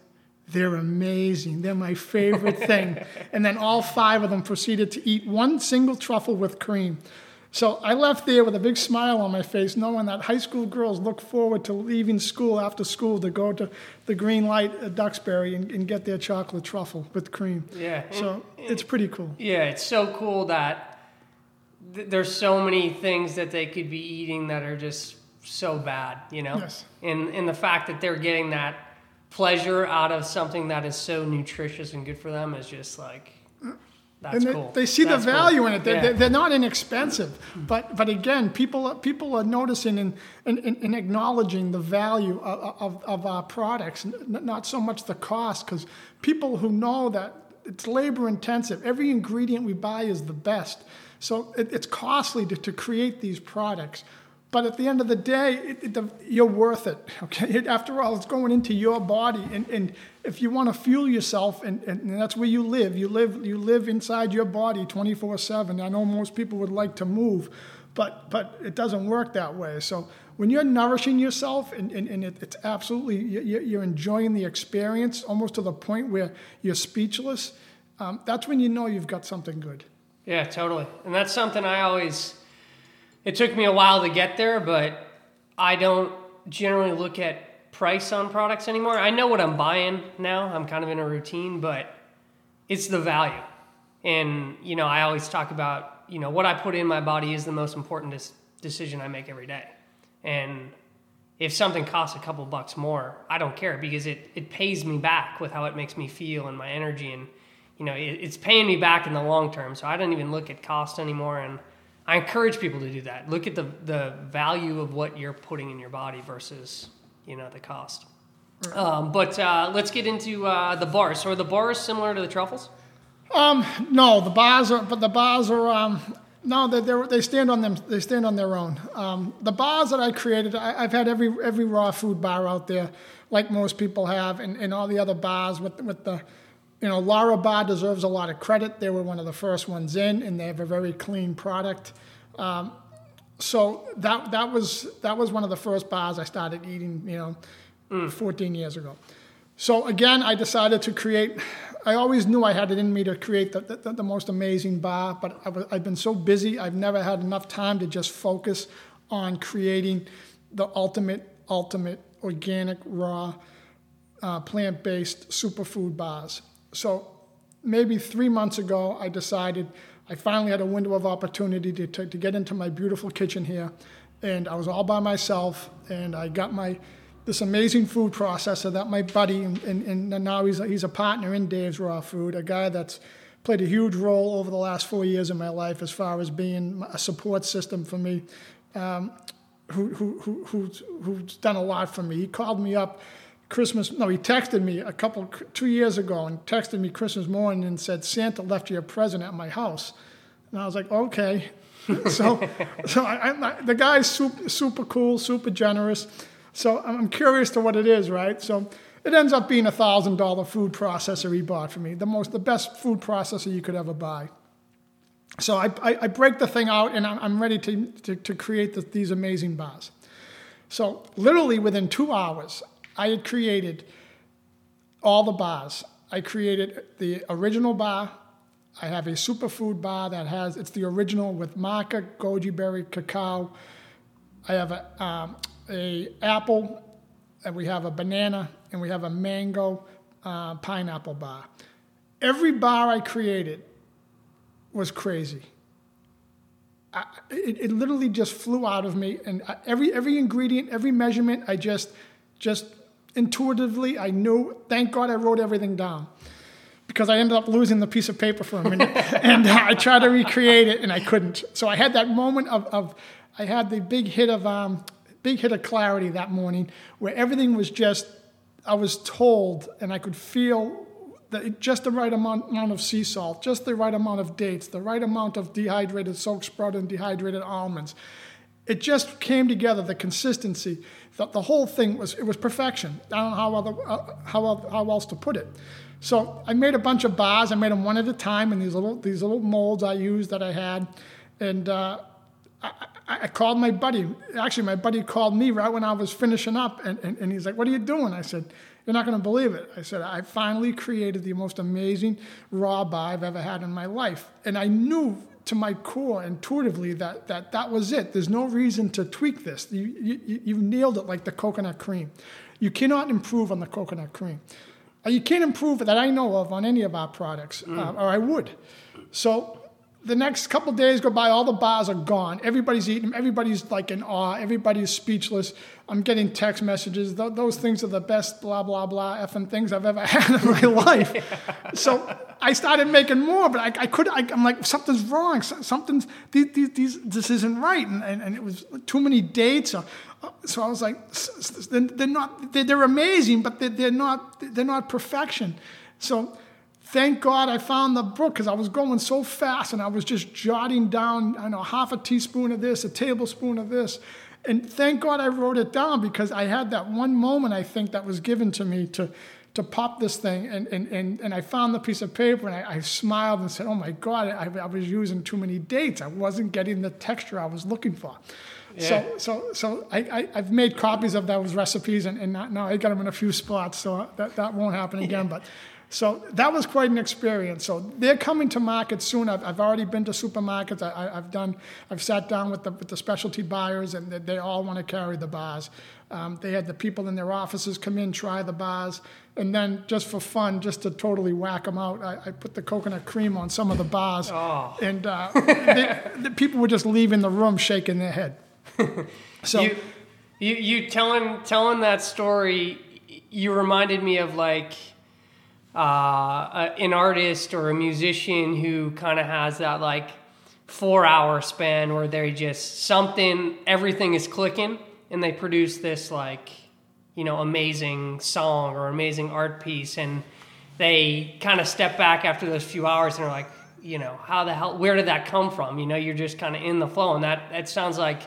they're amazing. They're my favorite thing. and then all five of them proceeded to eat one single truffle with cream. So I left there with a big smile on my face, knowing that high school girls look forward to leaving school after school to go to the green light at Duxbury and, and get their chocolate truffle with cream. Yeah. So and, it's pretty cool. Yeah, it's so cool that th- there's so many things that they could be eating that are just so bad, you know? Yes. And, and the fact that they're getting that pleasure out of something that is so nutritious and good for them is just like that's and they, cool. they see That's the value cool. in it. They're, yeah. they're, not inexpensive, but but again, people people are noticing and, and, and acknowledging the value of, of, of our products, not so much the cost, because people who know that it's labor intensive. Every ingredient we buy is the best, so it, it's costly to, to create these products. But at the end of the day, it, it, the, you're worth it. Okay. after all, it's going into your body, and, and if you want to fuel yourself, and, and, that's where you live. You live you live inside your body 24/7. I know most people would like to move, but but it doesn't work that way. So when you're nourishing yourself, and, and, and it, it's absolutely you're enjoying the experience, almost to the point where you're speechless. Um, that's when you know you've got something good. Yeah, totally. And that's something I always it took me a while to get there, but I don't generally look at price on products anymore. I know what I'm buying now. I'm kind of in a routine, but it's the value. And, you know, I always talk about, you know, what I put in my body is the most important dis- decision I make every day. And if something costs a couple bucks more, I don't care because it, it pays me back with how it makes me feel and my energy. And, you know, it, it's paying me back in the long term. So I don't even look at cost anymore. And I encourage people to do that. Look at the the value of what you're putting in your body versus you know the cost. Um, but uh, let's get into uh, the bars. So are the bars similar to the truffles? Um, no, the bars are, but the bars are, um, no, they they they stand on them. They stand on their own. Um, the bars that I created, I, I've had every every raw food bar out there, like most people have, and, and all the other bars with with the, you know, Larabar deserves a lot of credit. They were one of the first ones in, and they have a very clean product. Um, so that that was that was one of the first bars I started eating. You know, 14 years ago. So again, I decided to create. I always knew I had it in me to create the, the, the most amazing bar, but I was, I've been so busy, I've never had enough time to just focus on creating the ultimate, ultimate organic, raw, uh, plant based superfood bars. So maybe three months ago, I decided I finally had a window of opportunity to, to, to get into my beautiful kitchen here. And I was all by myself, and I got my this amazing food processor that my buddy, and, and, and now he's a, he's a partner in Dave's Raw Food, a guy that's played a huge role over the last four years of my life as far as being a support system for me, um, who, who, who, who's, who's done a lot for me. He called me up Christmas, no, he texted me a couple, two years ago and texted me Christmas morning and said, Santa left you a present at my house. And I was like, okay. so so I, I, the guy's super, super cool, super generous. So I'm curious to what it is, right? So it ends up being a thousand dollar food processor he bought for me, the most, the best food processor you could ever buy. So I, I, I break the thing out and I'm, ready to, to, to create the, these amazing bars. So literally within two hours, I had created all the bars. I created the original bar. I have a superfood bar that has it's the original with maca, goji berry, cacao. I have a, um, a apple, and we have a banana, and we have a mango uh, pineapple bar. Every bar I created was crazy. I, it, it literally just flew out of me, and every every ingredient, every measurement, I just just intuitively I knew. Thank God I wrote everything down because I ended up losing the piece of paper for a minute, and I tried to recreate it, and I couldn't. So I had that moment of, of I had the big hit of um, big hit of clarity that morning, where everything was just I was told, and I could feel that just the right amount, amount of sea salt, just the right amount of dates, the right amount of dehydrated soaked sprout and dehydrated almonds. It just came together. The consistency, the, the whole thing was it was perfection. I don't know how other, uh, how how else to put it. So I made a bunch of bars. I made them one at a time in these little these little molds I used that I had, and uh, I, I, called my buddy. Actually, my buddy called me right when I was finishing up, and, and, and he's like, "What are you doing?" I said, "You're not going to believe it." I said, "I finally created the most amazing raw bar I've ever had in my life," and I knew to my core intuitively that that that was it. There's no reason to tweak this. You you you nailed it like the coconut cream. You cannot improve on the coconut cream. Uh, you can't improve that I know of on any of our products, mm. uh, or I would. So the next couple days go by, all the bars are gone. Everybody's eating, everybody's like in awe, everybody's speechless. I'm getting text messages. Th- those things are the best, blah, blah, blah, effing things I've ever had in my life. yeah. So I started making more, but I, I could, I, am like, something's wrong. Something's, these, these, these, this isn't right. And, and, and, it was too many dates. Or, uh, so I was like, they're not, they're amazing, but they're not, they're not perfection. So thank God I found the book because I was going so fast and I was just jotting down, I know, half a teaspoon of this, a tablespoon of this. And thank God I wrote it down because I had that one moment, I think, that was given to me to, to pop this thing. And, and, and, and I found the piece of paper and I, I smiled and said, oh my God, I, I was using too many dates. I wasn't getting the texture I was looking for. Yeah. So, so, so I, I, have made copies of those recipes, and, and now I got them in a few spots, so that, that won't happen again. Yeah. But so that was quite an experience. So they're coming to market soon. I've, I've already been to supermarkets. I, have done. I've sat down with the, with the specialty buyers, and they, they all want to carry the bars. Um, they had the people in their offices come in, try the bars, and then just for fun, just to totally whack them out, I, I put the coconut cream on some of the bars, oh. and uh, they, the people were just leaving the room shaking their head. So you, you, you telling telling that story, you reminded me of like uh, an artist or a musician who kind of has that like four hour span where they just something, everything is clicking, and they produce this like, you know, amazing song or amazing art piece, and they kind of step back after those few hours and are like, you know, how the hell, where did that come from? You know, you're just kind of in the flow, and that that sounds like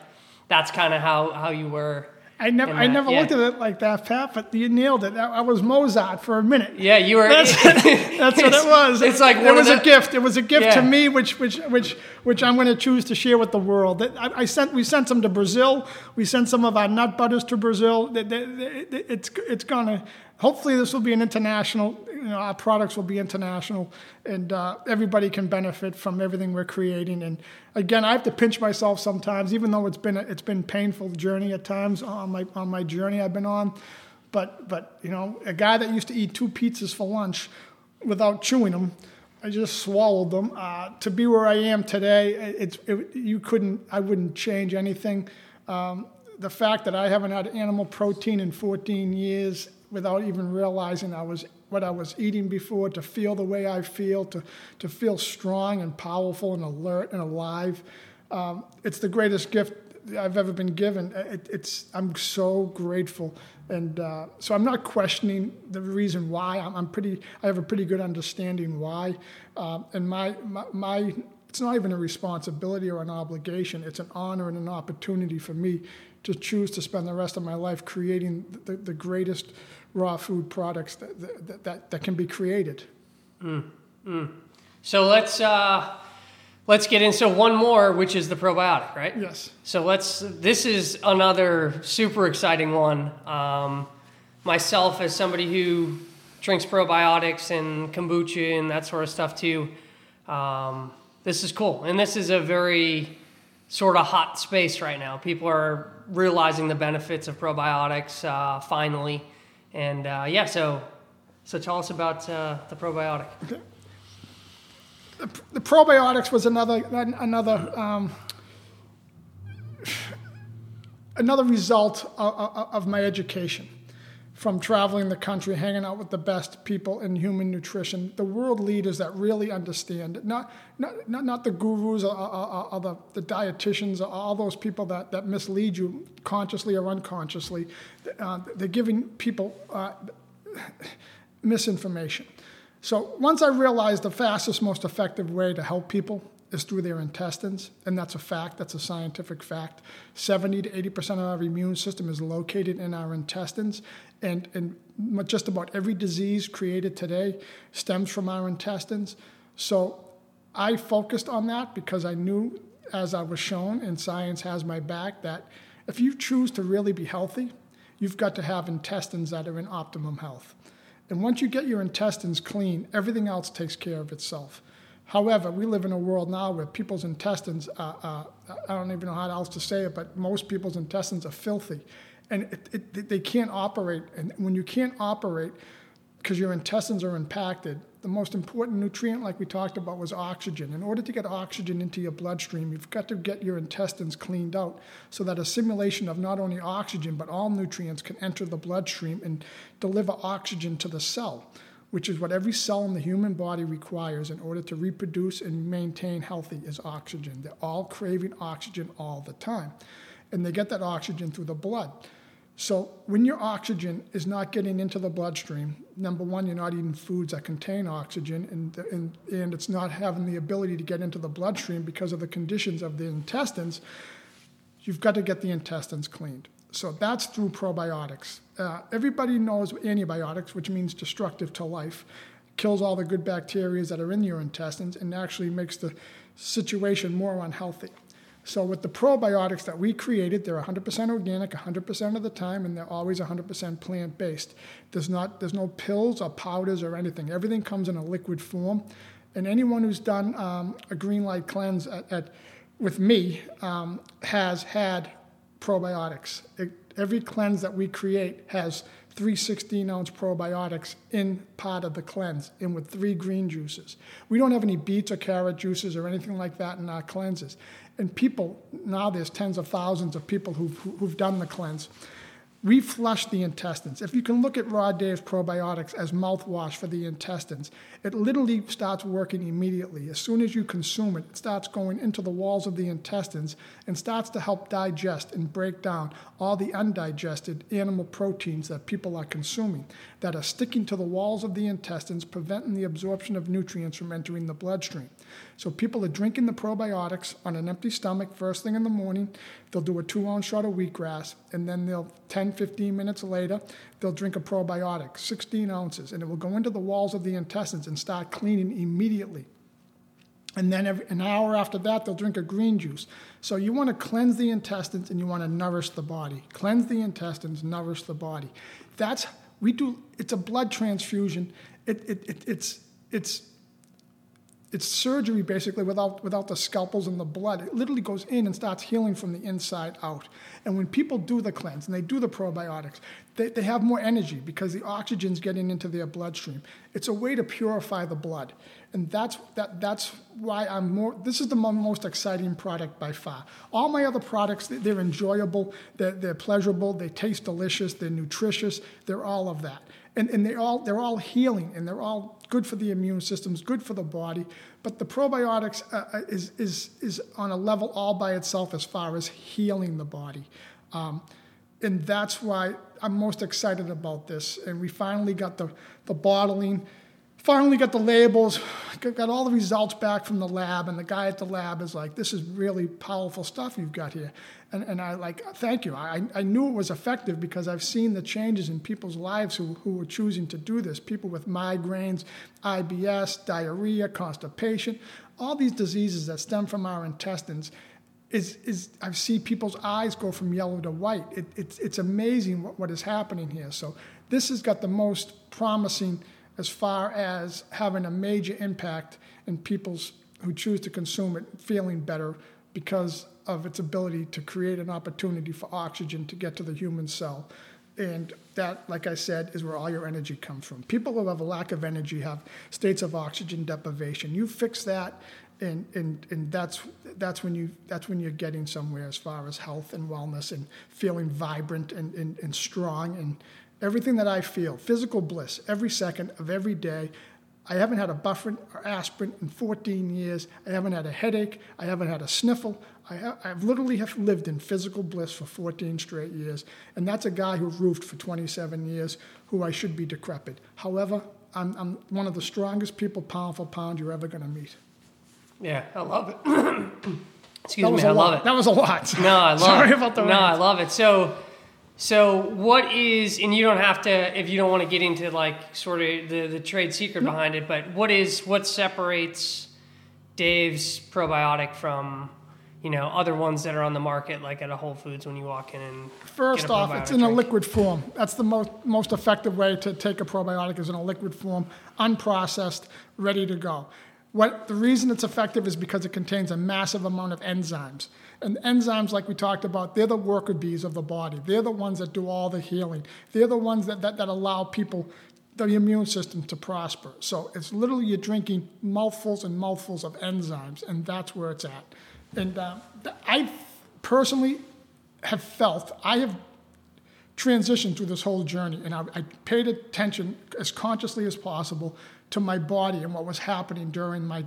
that's kind of how how you were I never, I never yeah. looked at it like that, Pat. But you nailed it. I, was Mozart for a minute. Yeah, you were. That's, that's what it was. It's like it was of a gift. It was a gift Yeah. to me, which which which which I'm going to choose to share with the world. That- I, I sent we sent some to Brazil. We sent some of our nut butters to Brazil. It's it's gonna. Hopefully, this will be an international. You know, our products will be international, and uh, everybody can benefit from everything we're creating. And again, I have to pinch myself sometimes, even though it's been a, it's been painful journey at times on my on my journey I've been on. But but you know, a guy that used to eat two pizzas for lunch without chewing them, I just swallowed them. Uh, to be where I am today, it's it, you couldn't I wouldn't change anything. Um, the fact that I haven't had animal protein in 14 years without even realizing I was what I was eating before, to feel the way I feel, to to feel strong and powerful and alert and alive. Um, it's the greatest gift I've ever been given. It, it's I'm so grateful, and uh, so I'm not questioning the reason why. I'm, I'm pretty. I have a pretty good understanding why, uh, and my, my my it's not even a responsibility or an obligation. It's an honor and an opportunity for me to choose to spend the rest of my life creating the, the greatest raw food products that that, that, that can be created. So let's uh, let's get into one more, which is the probiotic, right? Yes. So let's. This is another super exciting one. Um, myself, as somebody who drinks probiotics and kombucha and that sort of stuff too, um, this is cool, and this is a very sort of hot space right now. People are realizing the benefits of probiotics uh, finally, and uh, yeah. So so tell us about uh, the probiotic. the probiotics was another another um, another result of of my education from traveling the country, hanging out with the best people in human nutrition, the world leaders that really understand it. Not not not, not the gurus or, or, or- the, the dietitians or all those people that, that mislead you consciously or unconsciously. Uh, they're giving people uh, misinformation. So once I realized the fastest, most effective way to help people is through their intestines, and that's a fact, that's a scientific fact. 70 to 80% of our immune system is located in our intestines, and, and just about every disease created today stems from our intestines. So I focused on that because I knew, as I was shown, and science has my back, that if you choose to really be healthy, you've got to have intestines that are in optimum health. And once you get your intestines clean, everything else takes care of itself. However, we live in a world now where people's intestines are, are I don't even know how else to say it, but most people's intestines are filthy. And it, it, they can't operate. And when you can't operate because your intestines are impacted, the most important nutrient, like we talked about, was oxygen. In order to get oxygen into your bloodstream, you've got to get your intestines cleaned out so that assimilation of not only oxygen but all nutrients can enter the bloodstream and deliver oxygen to the cell, which is what every cell in the human body requires in order to reproduce and maintain healthy is oxygen. They're all craving oxygen all the time. And they get that oxygen through the blood. So when your oxygen is not getting into the bloodstream, number one, you're not eating foods that contain oxygen, and, and, and it's not having the ability to get into the bloodstream because of the conditions of the intestines, you've got to get the intestines cleaned. So that's through probiotics. Uh, everybody knows antibiotics, which means destructive to life, kills all the good bacteria that are in your intestines and actually makes the situation more unhealthy. So with the probiotics that we created, they're 100% organic 100% of the time, and they're always 100% plant-based. There's not there's no pills or powders or anything. Everything comes in a liquid form. And anyone who's done um, a green light cleanse at, at with me um, has had probiotics. It, every cleanse that we create has three 16 ounce probiotics in part of the cleanse and with three green juices. We don't have any beets or carrot juices or anything like that in our cleanses. And people, now there's tens of thousands of people who've, who've done the cleanse. We flush the intestines. If you can look at Raw Dave's probiotics as mouthwash for the intestines, it literally starts working immediately. As soon as you consume it, it starts going into the walls of the intestines and starts to help digest and break down all the undigested animal proteins that people are consuming that are sticking to the walls of the intestines, preventing the absorption of nutrients from entering the bloodstream. So people are drinking the probiotics on an empty stomach first thing in the morning. They'll do a two ounce shot of wheatgrass, and then they'll 10, 15 minutes later, they'll drink a probiotic, 16 ounces, and it will go into the walls of the intestines and start cleaning immediately. And then every, an hour after that, they'll drink a green juice. So you want to cleanse the intestines and you want to nourish the body. Cleanse the intestines, nourish the body. That's we do. It's a blood transfusion. It, it, it it's it's it's surgery basically without without the scalpels and the blood. It literally goes in and starts healing from the inside out. And when people do the cleanse and they do the probiotics, they, they have more energy because the oxygen's getting into their bloodstream. It's a way to purify the blood. And that's that that's why I'm more this is the most exciting product by far. All my other products, they're enjoyable, they're, they're pleasurable, they taste delicious, they're nutritious, they're all of that and, and they all they're all healing and they're all good for the immune systems, good for the body. But the probiotics uh, uh, is is is on a level all by itself as far as healing the body, um, and that's why I'm most excited about this. And we finally got the the bottling finally got the labels, got all the results back from the lab, and the guy at the lab is like, "This is really powerful stuff you've got here," and and I like, thank you. I I knew it was effective because I've seen the changes in people's lives who who were choosing to do this. People with migraines, IBS, diarrhea, constipation, all these diseases that stem from our intestines. Is, is I see people's eyes go from yellow to white. It, it's, it's amazing what, what is happening here. So this has got the most promising as far as having a major impact in people's who choose to consume it feeling better because of its ability to create an opportunity for oxygen to get to the human cell. And that, like I said, is where all your energy comes from. People who have a lack of energy have states of oxygen deprivation. You fix that, and, and, and that's, that's, when you, that's when you're getting somewhere as far as health and wellness and feeling vibrant and, and, and strong and, everything that I feel, physical bliss, every second of every day. I haven't had a Bufferin or aspirin in 14 years. I haven't had a headache. I haven't had a sniffle. I have, I've literally have lived in physical bliss for 14 straight years. And that's a guy who roofed for 27 years, who I should be decrepit. However, I'm, I'm one of the strongest people, pound for pound, you're ever going to meet. Yeah, I love it. Excuse me, I love it. That was a lot. No, I love Sorry it. about the No, rant. I love it. So, so what is, and you don't have to, if you don't want to get into like sort of the, the trade secret behind it, but what is, what separates Dave's probiotic from, you know, other ones that are on the market, like at a Whole Foods when you walk in and First off, it's in a liquid form. That's the most, most effective way to take a probiotic is in a liquid form, unprocessed, ready to go. What the reason it's effective is because it contains a massive amount of enzymes. And enzymes, like we talked about, they're the worker bees of the body. They're the ones that do all the healing. They're the ones that, that, that allow people, the immune system to prosper. So it's literally you're drinking mouthfuls and mouthfuls of enzymes, and that's where it's at. And uh, I personally have felt, I have transitioned through this whole journey, and I, I paid attention as consciously as possible to my body and what was happening during my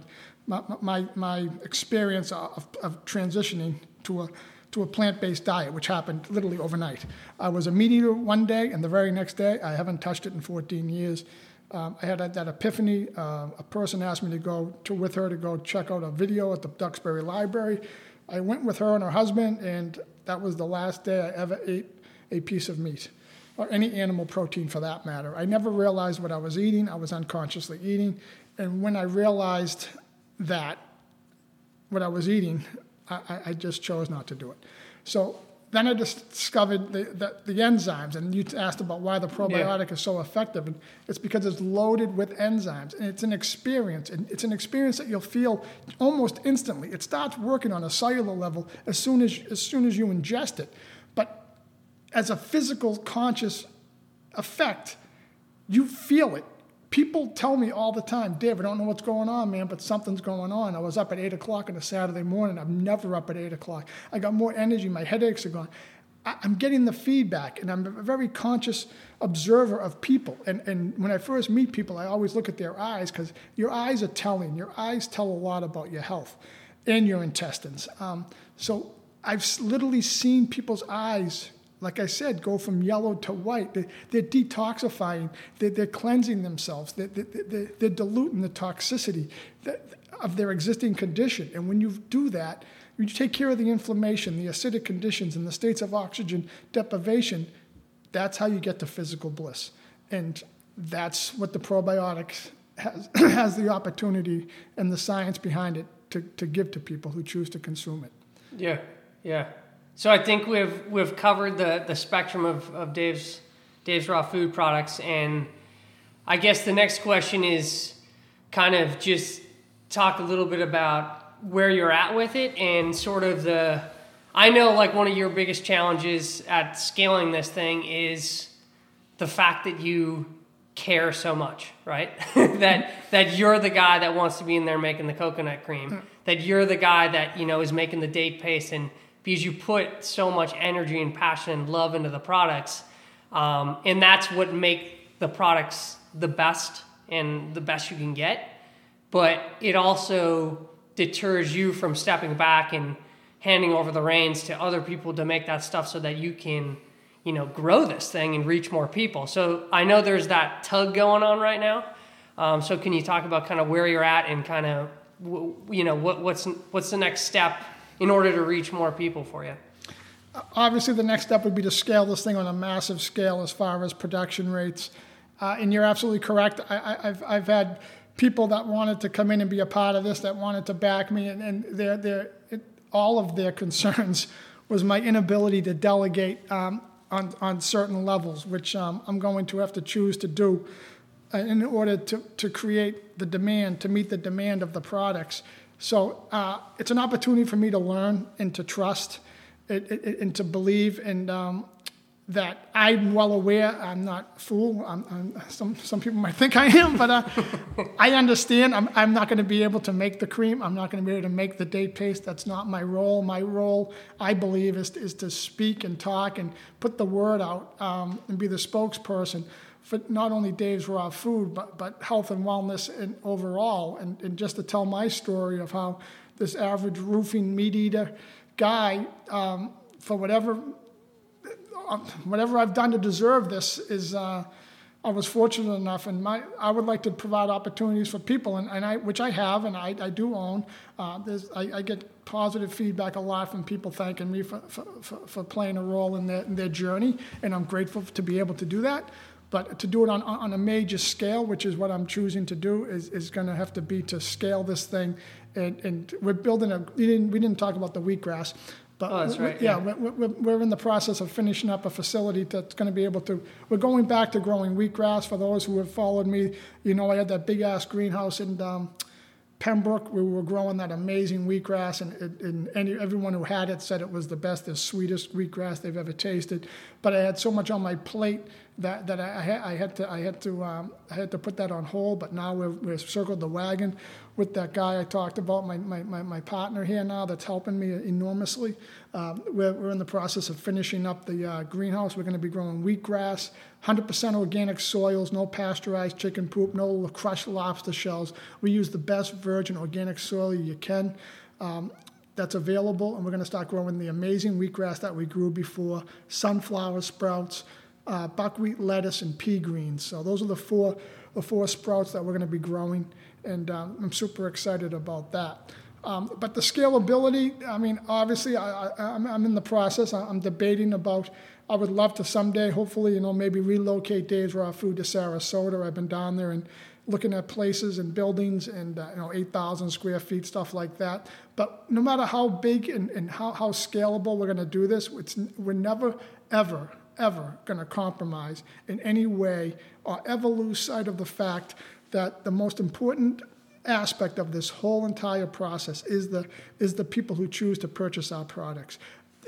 my, my, my experience of, of transitioning to a to a plant-based diet, which happened literally overnight. I was a meat eater one day, and the very next day, I haven't touched it in 14 years. Um, I had that, that epiphany. Uh, a person asked me to go to with her to go check out a video at the Duxbury Library. I went with her and her husband, and that was the last day I ever ate a piece of meat or any animal protein for that matter. I never realized what I was eating. I was unconsciously eating, and when I realized that what I was eating, I, I just chose not to do it. So then I discovered the, the, the enzymes, and you asked about why the probiotic is so effective, and it's because it's loaded with enzymes, and it's an experience, and it's an experience that you'll feel almost instantly. It starts working on a cellular level as soon as as soon as you ingest it, but as a physical conscious effect, you feel it. People tell me all the time, Dave, I don't know what's going on, man, but something's going on. I was up at 8 o'clock on a Saturday morning. I'm never up at 8 o'clock. I got more energy. My headaches are gone. I'm getting the feedback, and I'm a very conscious observer of people. And, and when I first meet people, I always look at their eyes because your eyes are telling. Your eyes tell a lot about your health and your intestines. Um, so I've literally seen people's eyes, like I said, go from yellow to white. They, they're detoxifying, they're, they're cleansing themselves, they're, they're, they're, diluting the toxicity of their existing condition. And when you do that, you take care of the inflammation, the acidic conditions, and the states of oxygen deprivation. That's how you get to physical bliss. And that's what the probiotics has, has the opportunity and the science behind it to, to give to people who choose to consume it. Yeah, yeah. So I think we've we've covered the the spectrum of, of Dave's Dave's raw food products, and I guess the next question is kind of just talk a little bit about where you're at with it and sort of the. I know like one of your biggest challenges at scaling this thing is the fact that you care so much, right? that that you're the guy that wants to be in there making the coconut cream. Mm. That you're the guy that you know is making the date paste, and because you put so much energy and passion and love into the products, um, and that's what make the products the best and the best you can get. But it also deters you from stepping back and handing over the reins to other people to make that stuff so that you can you know grow this thing and reach more people so i know there's that tug going on right now um, so can you talk about kind of where you're at and kind of you know what, what's what's the next step in order to reach more people for you obviously the next step would be to scale this thing on a massive scale as far as production rates. Uh, and you're absolutely correct. I, I, I've, I've had people that wanted to come in and be a part of this, that wanted to back me, and, and it, all of their concerns was my inability to delegate um, on, on certain levels, which um, I'm going to have to choose to do uh, in order to, to create the demand, to meet the demand of the products. So uh, it's an opportunity for me to learn and to trust and to believe and um, that I'm well aware. I'm not a fool. I'm, I'm, some some people might think I am, but uh, I understand. I'm I'm not going to be able to make the cream. I'm not going to be able to make the date paste. That's not my role. My role, I believe, is is to speak and talk and put the word out um, and be the spokesperson for not only Dave's Raw Food, but but health and wellness and overall, and, and just to tell my story of how this average roofing meat eater guy, um, for whatever whatever I've done to deserve this is uh, I was fortunate enough, and my I would like to provide opportunities for people, and, and I which I have, and I, I do own. Uh, I, I get positive feedback a lot from people thanking me for, for, for, for playing a role in their, in their journey, and I'm grateful to be able to do that. But to do it on, on a major scale, which is what I'm choosing to do, is, is going to have to be to scale this thing. And, and we're building a, we didn't, we didn't talk about the wheatgrass, but Oh, that's right, yeah, yeah. we're, we're, we're in the process of finishing up a facility that's going to be able to. We're going back to growing wheatgrass. For those who have followed me, you know I had that big ass greenhouse in um, Pembroke. We were growing that amazing wheatgrass, and, it, and any, everyone who had it said it was the best, the sweetest wheatgrass they've ever tasted. But I had so much on my plate that, that I, I, had, I had to I had to um, I had to put that on hold. But now we've, we've circled the wagon with that guy I talked about, my, my, my, my partner here now that's helping me enormously. Um, we're, we're in the process of finishing up the uh, greenhouse. We're going to be growing wheatgrass, 100% organic soils, no pasteurized chicken poop, no crushed lobster shells. We use the best virgin organic soil you can. Um, that's available, and we're going to start growing the amazing wheatgrass that we grew before, sunflower sprouts, uh, buckwheat, lettuce, and pea greens. So those are the four the four sprouts that we're going to be growing, and um, I'm super excited about that. Um, but the scalability, I mean, obviously, I, I'm in the process. I'm debating about. I would love to someday, hopefully, you know, maybe relocate Dave's Raw Food to Sarasota. I've been down there and looking at places and buildings and uh, you know 8,000 square feet, stuff like that. But no matter how big and, and how, how scalable we're going to do this, it's, we're never, ever, ever going to compromise in any way or ever lose sight of the fact that the most important aspect of this whole entire process is the is the people who choose to purchase our products.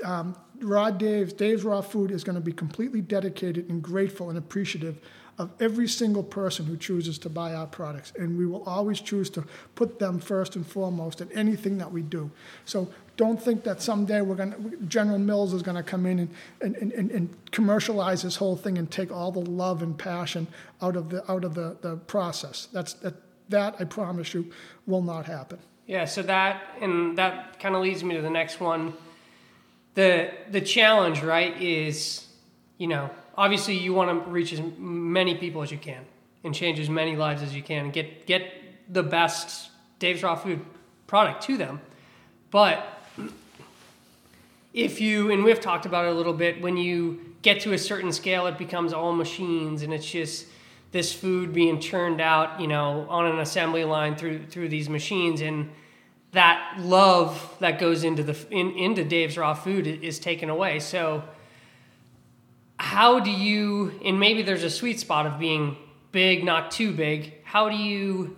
Um, Raw Dave's Dave's Raw Food is going to be completely dedicated and grateful and appreciative of every single person who chooses to buy our products. And we will always choose to put them first and foremost in anything that we do. So don't think that someday we're going to, General Mills is going to come in and, and, and, and commercialize this whole thing and take all the love and passion out of the, out of the, the process. That's, that, that, I promise you, will not happen. Yeah, so that, and that kind of leads me to the next one. The, the challenge, right, is, you know, obviously you want to reach as many people as you can and change as many lives as you can and get, get the best Dave's Raw Food product to them. But if you and we've talked about it a little bit when you get to a certain scale it becomes all machines and it's just this food being churned out you know on an assembly line through through these machines and that love that goes into the in, into Dave's raw food is taken away so how do you and maybe there's a sweet spot of being big not too big how do you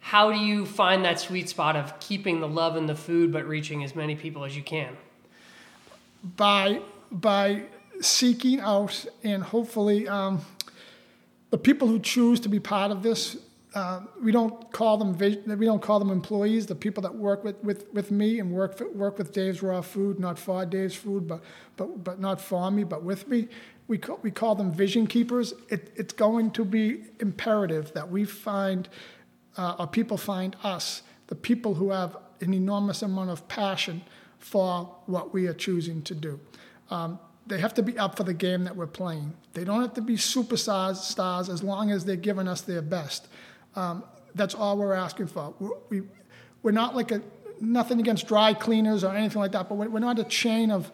how do you find that sweet spot of keeping the love in the food but reaching as many people as you can by by seeking out and hopefully um, the people who choose to be part of this. Uh, we don't call them we don't call them employees. The people that work with, with, with me and work work with Dave's Raw Food, not for Dave's Food, but but but not for me, but with me. We call, we call them vision keepers. It, it's going to be imperative that we find, uh, people find us, the people who have an enormous amount of passion for what we are choosing to do. Um, they have to be up for the game that we're playing. They don't have to be superstars stars as long as they're giving us their best. Um, that's all we're asking for. We're, we, we're not like a nothing against dry cleaners or anything like that, but we're, we're not a chain of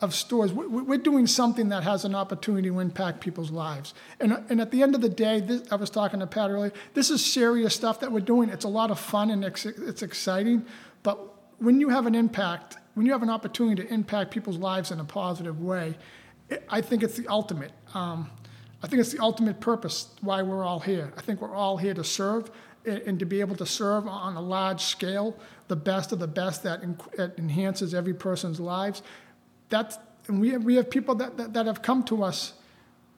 of stores. We're doing something that has an opportunity to impact people's lives. And, and at the end of the day, this, I was talking to Pat earlier, this is serious stuff that we're doing. It's a lot of fun and it's, it's exciting, but when you have an impact, when you have an opportunity to impact people's lives in a positive way, I think it's the ultimate. Um, I think it's the ultimate purpose why we're all here. I think we're all here to serve and, to be able to serve on a large scale, the best of the best that, that enhances every person's lives. That's, and we have, we have people that, that, that have come to us.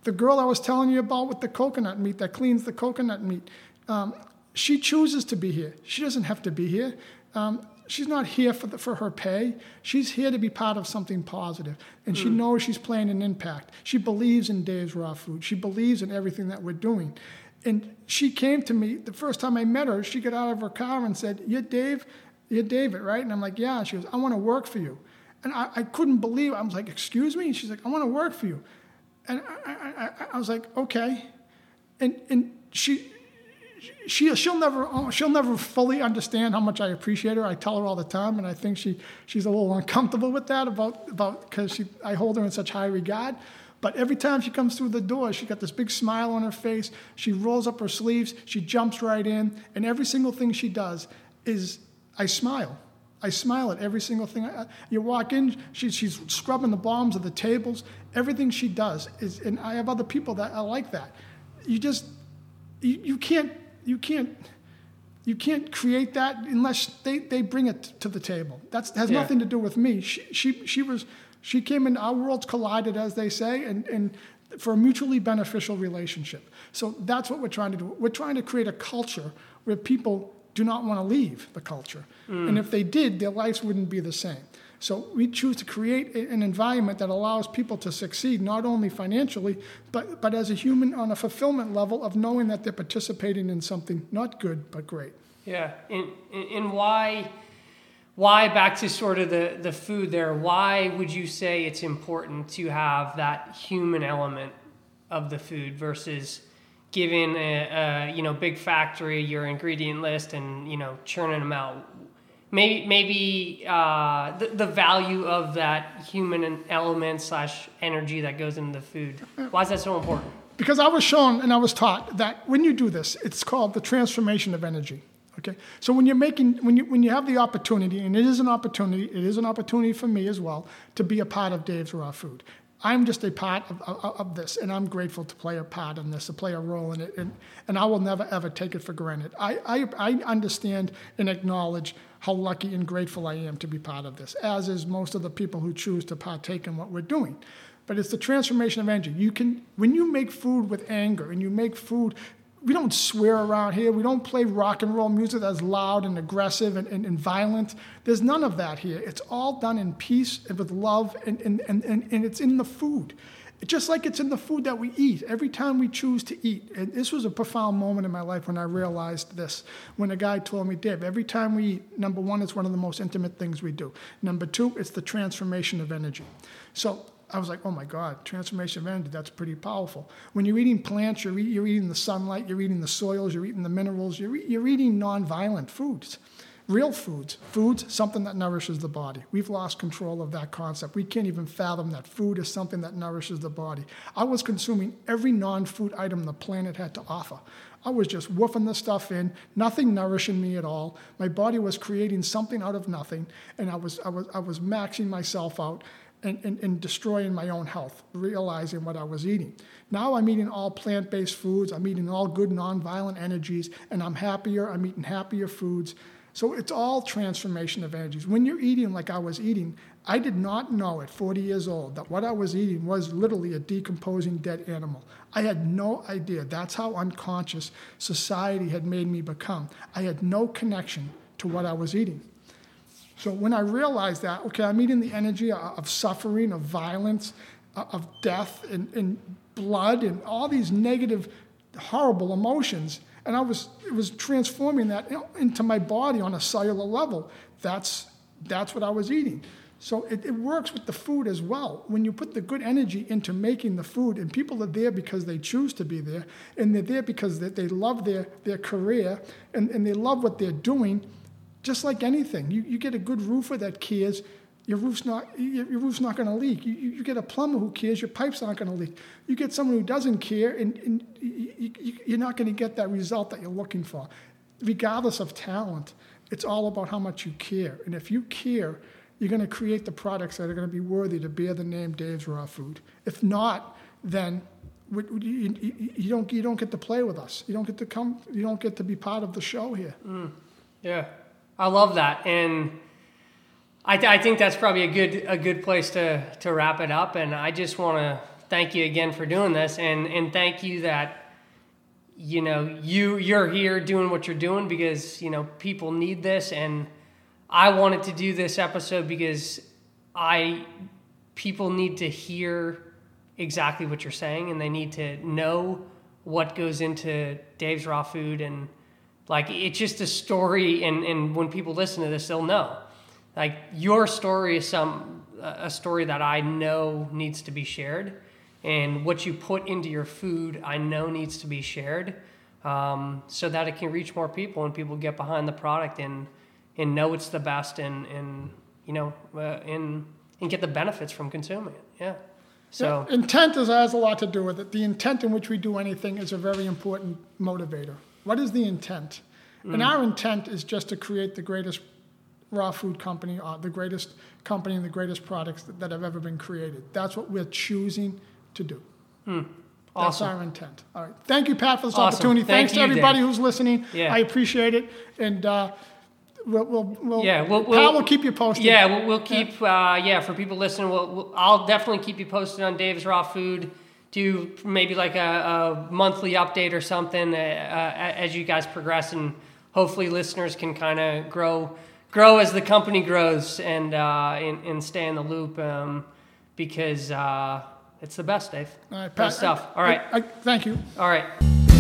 The girl I was telling you about with the coconut meat that cleans the coconut meat, um, she chooses to be here. She doesn't have to be here. Um, she's not here for, the, for her pay. She's here to be part of something positive. And mm. she knows she's playing an impact. She believes in Dave's Raw Food. She believes in everything that we're doing. And she came to me the first time I met her. She got out of her car and said, "You're Dave, you're David, right?" And I'm like, "Yeah." She goes, "I want to work for you." And I, I couldn't believe. It. I was like, "Excuse me?" And she's like, "I want to work for you." And I, I, I was like, "Okay." And and she she she'll never uh, she'll never fully understand how much I appreciate her. I tell her all the time, and I think she she's a little uncomfortable with that about about because I hold her in such high regard. But every time she comes through the door, she got this big smile on her face. She rolls up her sleeves. She jumps right in, and every single thing she does is I smile. I smile at every single thing. You walk in, she, she's scrubbing the bottoms of the tables. Everything she does is, and I have other people that are like that. You just, you, you can't you can't you can't create that unless they, they bring it to the table. That has yeah. nothing to do with me. She, she, she was she came in our worlds collided as they say and, and for a mutually beneficial relationship. So that's what we're trying to do. We're trying to create a culture where people do not want to leave the culture. Mm. And if they did, their lives wouldn't be the same. So we choose to create an environment that allows people to succeed, not only financially, but, but as a human on a fulfillment level of knowing that they're participating in something not good, but great. Yeah. And, and why, why back to sort of the, the food there, why would you say it's important to have that human element of the food versus giving a, a you know big factory your ingredient list and you know churning them out maybe maybe uh, the, the value of that human element slash energy that goes into the food. Why is that so important? Because I was shown and I was taught that when you do this, it's called the transformation of energy. Okay, so when you're making when you when you have the opportunity, and it is an opportunity, it is an opportunity for me as well to be a part of Dave's Raw Food. I'm just a part of, of, of, this, and I'm grateful to play a part in this, to play a role in it, and, and I will never ever take it for granted. I, I, I understand and acknowledge how lucky and grateful I am to be part of this, as is most of the people who choose to partake in what we're doing. but it's the transformation of energy. You can when you make food with anger and you make food we don't swear around here. We don't play rock and roll music that's loud and aggressive and, and, and, violent. There's none of that here. It's all done in peace and with love, and, and, and, and it's in the food. Just like it's in the food that we eat, every time we choose to eat. And this was a profound moment in my life when I realized this. When a guy told me, Dave, every time we eat, number one, it's one of the most intimate things we do. Number two, it's the transformation of energy. So I was like, oh my God, transformation of energy, that's pretty powerful. When you're eating plants, you're, you're eating the sunlight, you're eating the soils, you're eating the minerals, you're, you're eating non-violent foods, real foods, foods, something that nourishes the body. We've lost control of that concept. We can't even fathom that food is something that nourishes the body. I was consuming every non-food item the planet had to offer. I was just woofing the stuff in, nothing nourishing me at all. My body was creating something out of nothing, and I was, I was, I was maxing myself out and, and, and, destroying my own health, realizing what I was eating. Now I'm eating all plant based foods, I'm eating all good nonviolent energies, and I'm happier, I'm eating happier foods. So it's all transformation of energies. When you're eating like I was eating, I did not know at 40 years old that what I was eating was literally a decomposing dead animal. I had no idea. That's how unconscious society had made me become. I had no connection to what I was eating. So when I realized that, okay, I'm eating the energy of suffering, of violence, of death, and, and blood, and all these negative, horrible emotions, and I was it was transforming that into my body on a cellular level. That's that's what I was eating. So it, it, works with the food as well. When you put the good energy into making the food, and people are there because they choose to be there, and they're there because they, they love their, their career and, and they love what they're doing, just like anything, you, you get a good roofer that cares, your roof's not your, roof's not going to leak. You, you, get a plumber who cares, your pipes aren't going to leak. You get someone who doesn't care, and, and you, you're not going to get that result that you're looking for. Regardless of talent, it's all about how much you care. And if you care, you're going to create the products that are going to be worthy to bear the name Dave's Raw Food. If not, then you, you, don't you don't get to play with us. You don't get to come. You don't get to be part of the show here. Mm. Yeah. I love that, and I, th- I think that's probably a good a good place to to wrap it up. And I just want to thank you again for doing this, and and thank you that you know you you're here doing what you're doing because you know people need this, and I wanted to do this episode because I people need to hear exactly what you're saying, and they need to know what goes into Dave's Raw Food and like it's just a story, and, and when people listen to this, they'll know. Like your story is some a story that I know needs to be shared, and what you put into your food, I know needs to be shared, um, so that it can reach more people and people get behind the product and and know it's the best and and you know uh, and and get the benefits from consuming it. Yeah. So yeah, intent is, has a lot to do with it. The intent in which we do anything is a very important motivator. What is the intent? Mm. And our intent is just to create the greatest raw food company, uh, the greatest company and the greatest products that, that, have ever been created. That's what we're choosing to do. Mm. Awesome. That's our intent. All right. Thank you, Pat, for this awesome. opportunity. Thank Thanks you, to everybody Dave. who's listening. Yeah. I appreciate it. And uh, we'll, we'll, we'll, yeah, we'll, we'll, Pat will keep you posted. Yeah, we'll, we'll keep, yeah. Uh, yeah, for people listening, we'll, we'll, I'll definitely keep you posted on Dave's Raw Food do maybe like a, a monthly update or something uh, uh, as you guys progress, and hopefully listeners can kind of grow grow as the company grows and uh, and, and, stay in the loop um, because uh, it's the best, Dave. All right, Pat, Good stuff. All right, I, I, thank you. All right.